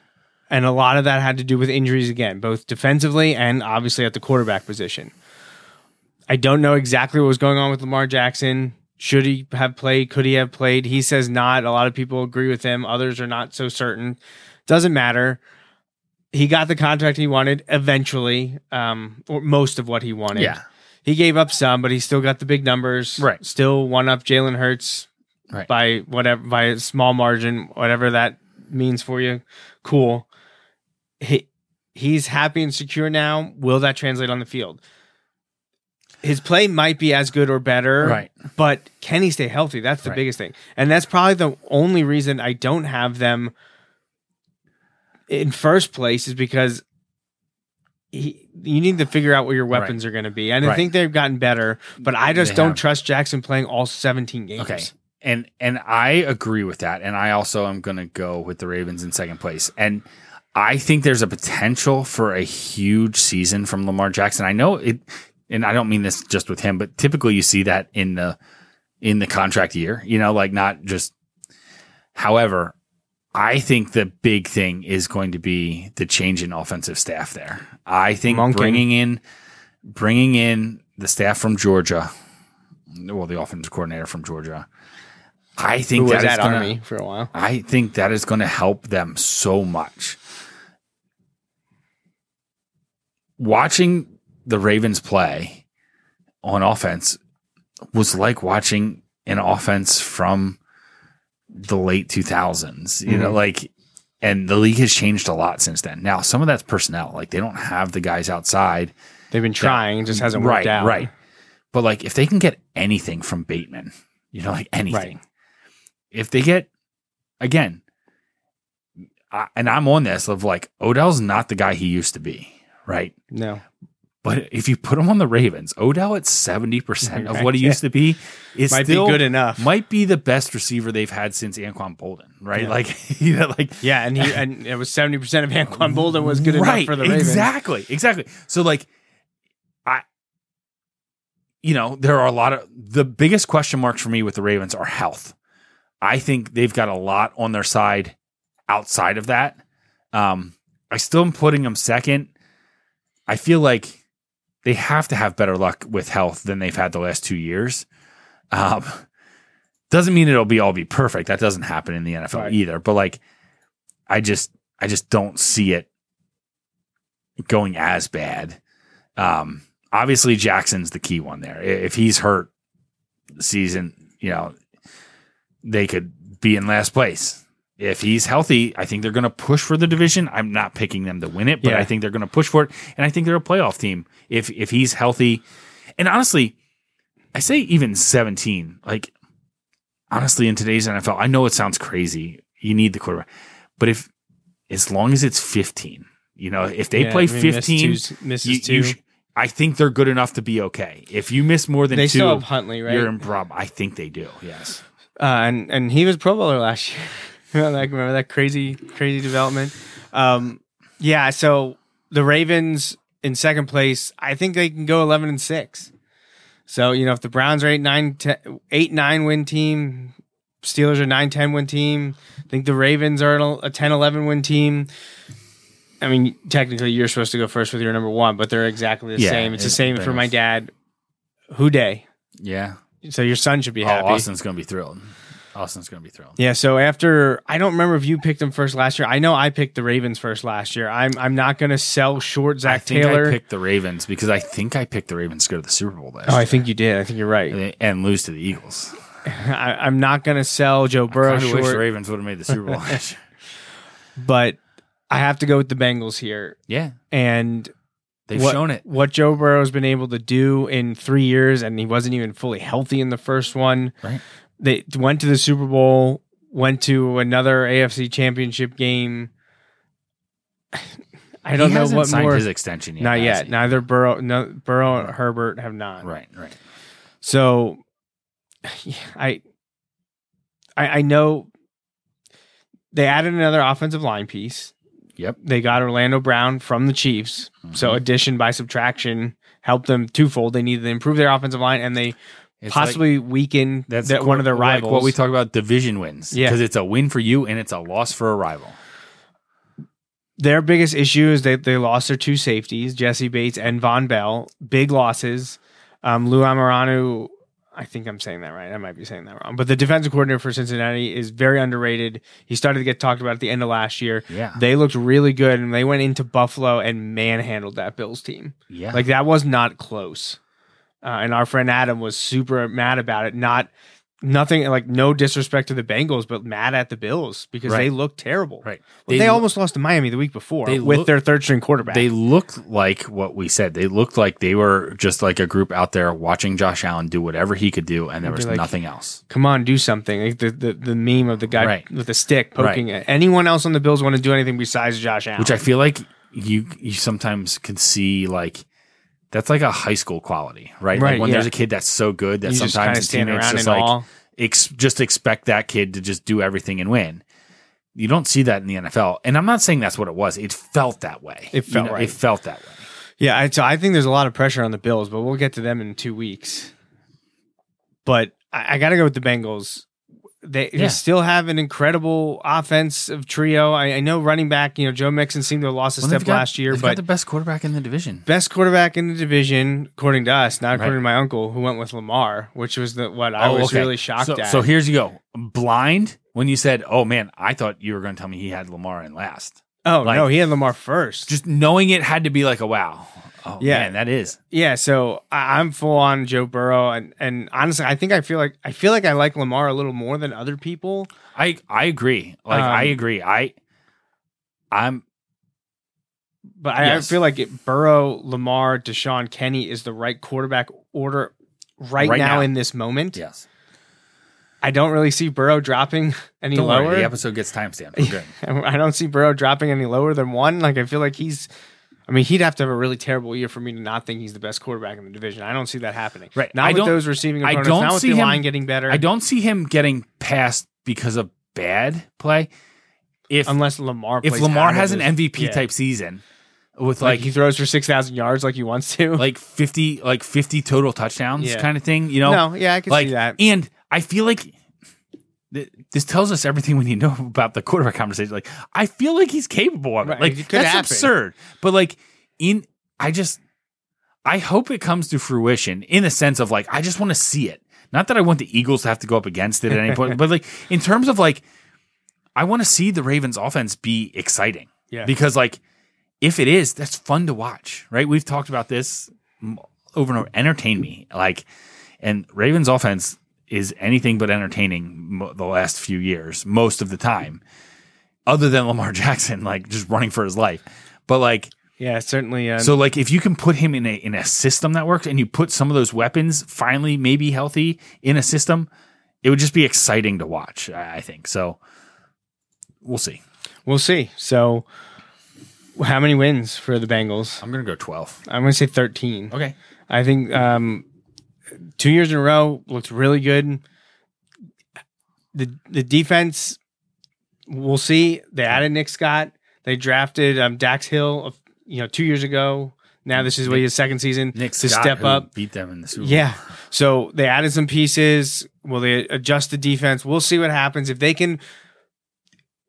And a lot of that had to do with injuries again, both defensively and obviously at the quarterback position. I don't know exactly what was going on with Lamar Jackson. Should he have played? Could he have played? He says not. A lot of people agree with him. Others are not so certain. Doesn't matter. He got the contract he wanted eventually, um, or most of what he wanted. Yeah. He gave up some, but he still got the big numbers. Right. Still one up Jalen Hurts Right. by whatever by a small margin, whatever that means for you. Cool. He he's happy and secure now. Will that translate on the field? His play might be as good or better, Right. But can he stay healthy? That's the Right. biggest thing, and that's probably the only reason I don't have them in first place is because he, you need to figure out what your weapons are going to be. And I think they've gotten better, but I just They don't have. trust Jackson playing all 17 games. Okay. And and I agree with that. And I also am going to go with the Ravens in second place. And I think there's a potential for a huge season from Lamar Jackson. I know it and I don't mean this just with him, but typically you see that in the in the contract year, you know, like not just however, I think the big thing is going to be the change in offensive staff there. I think Monken. bringing in bringing in the staff from Georgia, well, the offensive coordinator from Georgia. I Who think that is gonna, Army for a while. I think that is going to help them so much. Watching the Ravens play on offense was like watching an offense from the late 2000s, you know, mm-hmm. like, and the league has changed a lot since then. Now, some of that's personnel. Like, they don't have the guys outside. They've been trying, it just hasn't worked right, out. Right. But like, if they can get anything from Bateman, you know, like anything, Right. if they get, again, I, and I'm on this of like, Odell's not the guy he used to be, right? No. But if you put him on the Ravens, Odell at 70% of what he used to be is Might be still good enough. Might be the best receiver they've had since Anquan Boldin, right? Like, you know, like Yeah, and he and it was seventy percent of Anquan Boldin was good enough for the Ravens. Exactly, exactly. So like, I, you know, there are a lot of the biggest question marks for me with the Ravens are health. I think they've got a lot on their side outside of that. Um, I still am putting them second. I feel like they have to have better luck with health than they've had the last two years. Um, doesn't mean it'll be all be perfect. That doesn't happen in the NFL Right. either. But like, I just I just don't see it going as bad. Um, obviously Jackson's the key one there. If he's hurt season, you know, they could be in last place. If he's healthy, I think they're going to push for the division. I'm not picking them to win it, but Yeah. I think they're going to push for it, and I think they're a playoff team if if he's healthy. And honestly, I say even 17. Like honestly, in today's NFL, I know it sounds crazy. You need the quarterback, but if as long as it's 15, you know, if they Yeah, play I mean, miss 15, two- misses you- two. you sh- I think they're good enough to be okay. If you miss more than They two, still have Huntley, right? you're in problem. I think they do. Yes. uh, and and he was Pro Bowler last year. that, remember that crazy crazy development? Um, yeah. So the Ravens in second place, I think they can go eleven and six. So you know if the Browns are eight nine ten, eight nine win team, Steelers are 9-10 win team. I think the Ravens are a 10-11 win team. I mean, technically, you're supposed to go first with your number one, but they're exactly the Yeah, same. It's the same for my dad. Who day? Yeah. So your son should be Oh, happy. Austin's going to be thrilled. Austin's going to be thrilled. Yeah, so after I don't remember if you picked them first last year. I know I picked the Ravens first last year. I'm I'm not going to sell short I Zach think Taylor. I picked the Ravens because I think I picked the Ravens to go to the Super Bowl last oh, I think you did. I think you're right. and, and lose to the Eagles. I, I'm not going to sell Joe Burrow I wish the Ravens would have made the Super Bowl last year. but I have to go with the Bengals here. Yeah, And they've what, shown it. What Joe Burrow's been able to do in three years, and he wasn't even fully healthy in the first one. Right. They went to the Super Bowl, went to another AFC Championship game. I don't he know what signed more. his extension yet. Not yet. he? Neither Burrow, no, Burrow and Herbert have not. Right, right. So, I, I, I know they added another offensive line piece. Yep. They got Orlando Brown from the Chiefs. Mm-hmm. So addition by subtraction helped them twofold. They needed to improve their offensive line and they It's possibly weaken That's that one of their like rivals. what we talk about division wins. Yeah. because it's a win for you and it's a loss for a rival. their biggest issue is that they lost their two safeties, Jessie Bates and Vonn Bell. Big losses. Um, Lou Amaranu, I think I'm saying that right. I might be saying that wrong. But the defensive coordinator for Cincinnati is very underrated. He started to get talked about at the end of last year. Yeah. They looked really good and they went into Buffalo and manhandled that Bills team. Yeah, Like that was not close. Uh, and our friend Adam was super mad about it. Not nothing like no disrespect to the Bengals, but mad at the Bills because Right. they looked terrible. right. Well, they, almost lost to Miami the week before they with look- their third string quarterback. They looked like what we said. They looked like they were just like a group out there watching Josh Allen do whatever he could do, and there was like- nothing else. Come on, do something. Like the, the the meme of the guy Right. with a stick poking it. Anyone else on the Bills want to do anything besides Josh Allen? Which I feel like you you sometimes can see like that's like a high school quality, right? Right, like when yeah. there's a kid that's so good that You sometimes stand teammates around just like ex- just expect that kid to just do everything and win. You don't see that in the NFL, and I'm not saying that's what it was. It felt that way. It You felt know, right. It felt that way. Yeah, I, so I think there's a lot of pressure on the Bills, but we'll get to them in two weeks. But I, I got to go with the Bengals. They, they Yeah. still have an incredible offensive trio. I, I know running back, you know, Joe Mixon seemed to have lost a Well, step got- last year, but the best quarterback in the division. best quarterback in the division, according to us, not according Right. to my uncle, who went with Lamar, which was the what I oh, was Oh, okay. really shocked so, at. So here's you go. Blind when you said, "Oh man, I thought you were going to tell me he had Lamar in last." oh like- no, he had Lamar first. Just knowing it had to be like a wow. Oh Yeah. man, that is. Yeah, so I, I'm full on Joe Burrow, and and honestly, I think I feel like I feel like I like Lamar a little more than other people. I I agree. Like Um, I agree. I I'm But I, Yes. I feel like it, Burrow, Lamar, Deshaun, Kenny is the right quarterback order right, Right now, now. in this moment. yes. I don't really see Burrow dropping any Don't lower. worry, the episode gets timestamped. I don't see Burrow dropping any lower than one. Like I feel like he's I mean, he'd have to have a really terrible year for me to not think he's the best quarterback in the division. I don't see that happening. Right. Not I with don't- those receiving I don't not with see the him- line getting better. I don't see him getting passed because of bad play. If unless Lamar. if Lamar has an MVP yeah. type season with like, like he throws for six thousand yards like he wants to. like 50 like 50 total touchdowns Yeah. kind of thing, you know? no, yeah, I can like see that. and I feel like this tells us everything we need to know about the quarterback conversation. Like, I feel like he's capable of it. Right, Like, it that's happen. absurd. But like, in I just, I hope it comes to fruition in the sense of like, I just want to see it. Not that I want the Eagles to have to go up against it at any point, but like in terms of like, I want to see the Ravens offense be exciting. Yeah. Because like, if it is, that's fun to watch, right? We've talked about this over and over. Entertain me, like, and Ravens offense is anything but entertaining mo- the last few years, most of the time, other than Lamar Jackson, like just running for his life. But like, yeah, certainly. Uh, so like, if you can put him in a in a system that works, and you put some of those weapons finally maybe healthy in a system, it would just be exciting to watch. I I think so. We'll see. we'll see. So, how many wins for the Bengals? I'm gonna go twelve. I'm going to say thirteen. Okay. I think um, two years in a row looks really good. The the defense, we'll see. They added Nick Scott. They drafted um, Dax Hill, of- you know, two years ago. Now this is what his second season Nick to Scott, step up. beat them in the Super Bowl. Yeah. So they added some pieces. Will they adjust the defense? We'll see what happens. If they can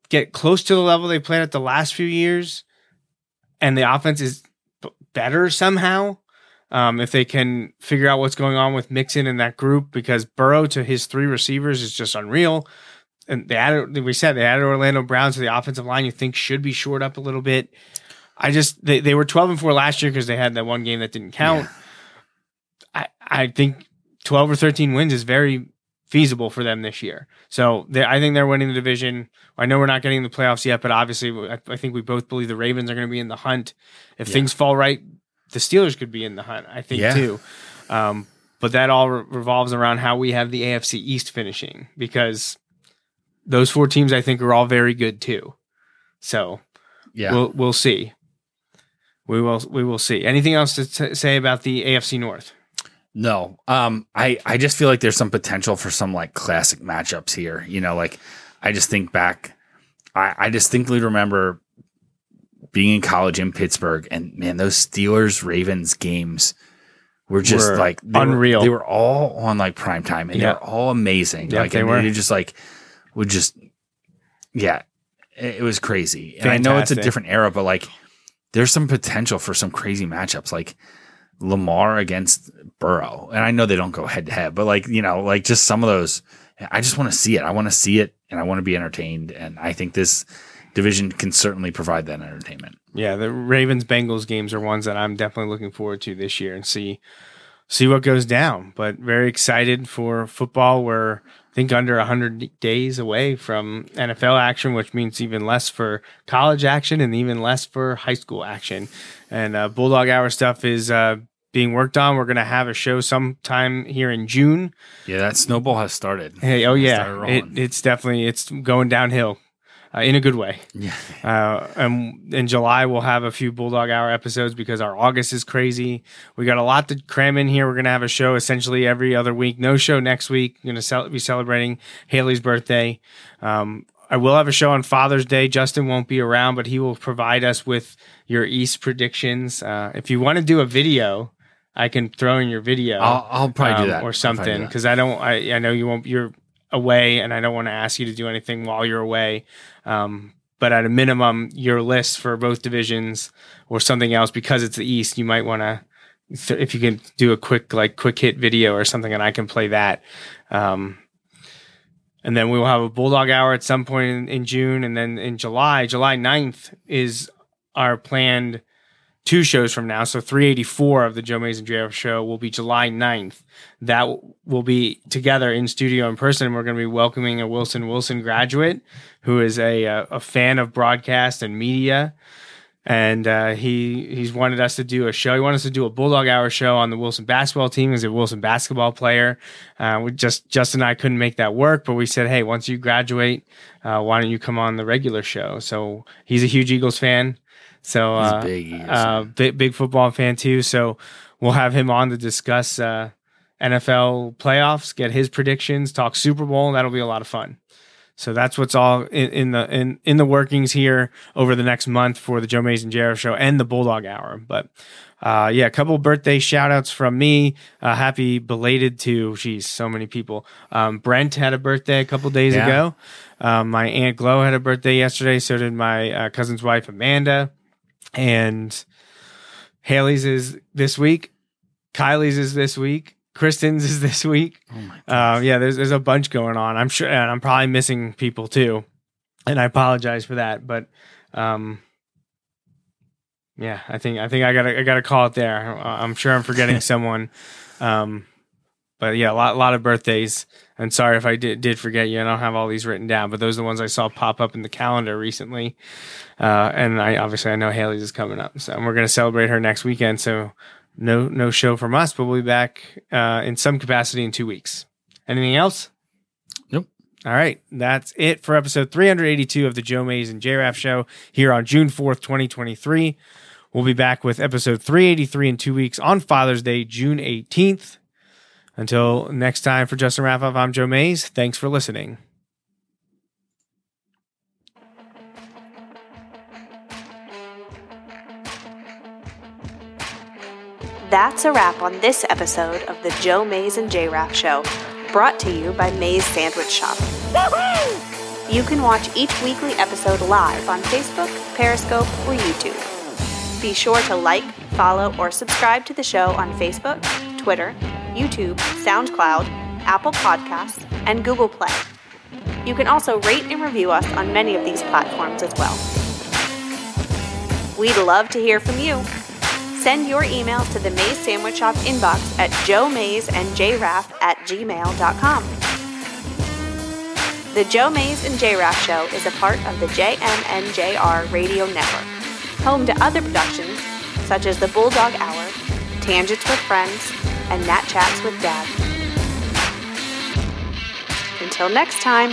get close to the level they played at the last few years and the offense is better somehow, um, if they can figure out what's going on with Mixon in that group, because Burrow to his three receivers is just unreal. And they added, we said they added Orlando Brown to the offensive line. You think should be shored up a little bit. I just they, they were twelve and four last year because they had that one game that didn't count. I I think twelve or thirteen wins is very feasible for them this year. So they, I think they're winning the division. I know we're not getting the playoffs yet, but obviously I, I think we both believe the Ravens are going to be in the hunt. If things fall right, the Steelers could be in the hunt. I think Yeah. too. Um, but that all re- revolves around how we have the AFC East finishing because those four teams I think are all very good too. So Yeah. we'll we'll see. We will we will see. Anything else to t- say about the AFC North? No. Um I I just feel like there's some potential for some like classic matchups here. You know, like I just think back I, I distinctly remember being in college in Pittsburgh and man, those Steelers Ravens games were just Were like they were- unreal. they were all on like prime time and Yeah. they're all amazing. Yeah, like they were. they just like would just yeah, it, it was crazy. And I know it's a different era, but like there's some potential for some crazy matchups. Like Lamar against Burrow. And I know they don't go head to head, but like, you know, like just some of those, I just want to see it. I want to see it and I want to be entertained. And I think this division can certainly provide that entertainment. Yeah, the Ravens Bengals games are ones that I'm definitely looking forward to this year and see see what goes down. But very excited for football. We're I think under 100 days away from NFL action, which means even less for college action and even less for high school action. And uh, Bulldog Hour stuff is uh, being worked on. We're going to have a show sometime here in June. Yeah, that snowball has started. Hey, oh yeah, it, it's definitely it's going downhill uh, in a good way. Yeah. Uh, and in July we'll have a few Bulldog Hour episodes because our August is crazy. We got a lot to cram in here. We're gonna have a show essentially every other week. No show next week. We're gonna cel- be celebrating Haley's birthday. Um, I will have a show on Father's Day. Justin won't be around, but he will provide us with your East predictions. Uh, if you want to do a video, I can throw in your video I'll, I'll probably do um, that or something because I don't. I I know you won't. You're away, and I don't want to ask you to do anything while you're away. Um, but at a minimum, your list for both divisions or something else because it's the East, you might want to. If you can do a quick like quick hit video or something, and I can play that. Um, and then we will have a Bulldog Hour at some point in, in June. And then in July, July 9th is our planned two shows from now. So 384 of the Joe Mays and JF show will be July 9th. That will be together in studio in person. And we're going to be welcoming a Wilson Wilson graduate who is a, a, a fan of broadcast and media. And uh, he he's wanted us to do a show. He wanted us to do a Bulldog Hour show on the Wilson basketball team. He's a Wilson basketball player. Uh, we just Justin and I couldn't make that work, but we said, hey, once you graduate, uh, why don't you come on the regular show? So he's a huge Eagles fan. So uh, big uh, big, big football fan too. So we'll have him on to discuss uh, NFL playoffs, get his predictions, talk Super Bowl. That'll be a lot of fun. So that's what's all in, in the in, in the workings here over the next month for the Joe Mays and J Raff show and the Bulldog Hour. But uh, yeah, a couple birthday shout outs from me. Uh, happy belated to, geez, so many people. Um, Brent had a birthday a couple days Yeah. ago. Um, my Aunt Glow had a birthday yesterday. So did my uh, cousin's wife, Amanda. And Haley's is this week. Kylie's is this week. Kristen's is this week. Oh my Uh, yeah, there's there's a bunch going on. I'm sure, and I'm probably missing people too, and I apologize for that. But um, yeah, I think I think I gotta I gotta call it there. I'm sure I'm forgetting someone. Um, but yeah, a lot a lot of birthdays. And sorry if I did did forget you. I don't have all these written down, but those are the ones I saw pop up in the calendar recently. Uh, and I obviously I know Haley's is coming up, so we're gonna celebrate her next weekend. So no no show from us, but we'll be back uh, in some capacity in two weeks. Anything else? Nope. All right, that's it for episode 382 of the Joe Mays and J Raff Show here on June 4th, 2023. We'll be back with episode 383 in two weeks on Father's Day, June 18th. Until next time, for Justin Raffoff, I'm Joe Mays. Thanks for listening. That's a wrap on this episode of the Joe Mays and J Raff Show, brought to you by Mays Sandwich Shop. You can watch each weekly episode live on Facebook, Periscope, or YouTube. Be sure to like, follow, or subscribe to the show on Facebook, Twitter, YouTube, SoundCloud, Apple Podcasts, and Google Play. You can also rate and review us on many of these platforms as well. We'd love to hear from you. Send your emails to the Mays Sandwich Shop inbox at Joe Mays and JRaff at gmail.com. The Joe Mays and JRaff Show is a part of the JMNJR Radio Network, home to other productions such as the Bulldog Hour, Tangents with Friends, and Nat Chats with Dad. Until next time.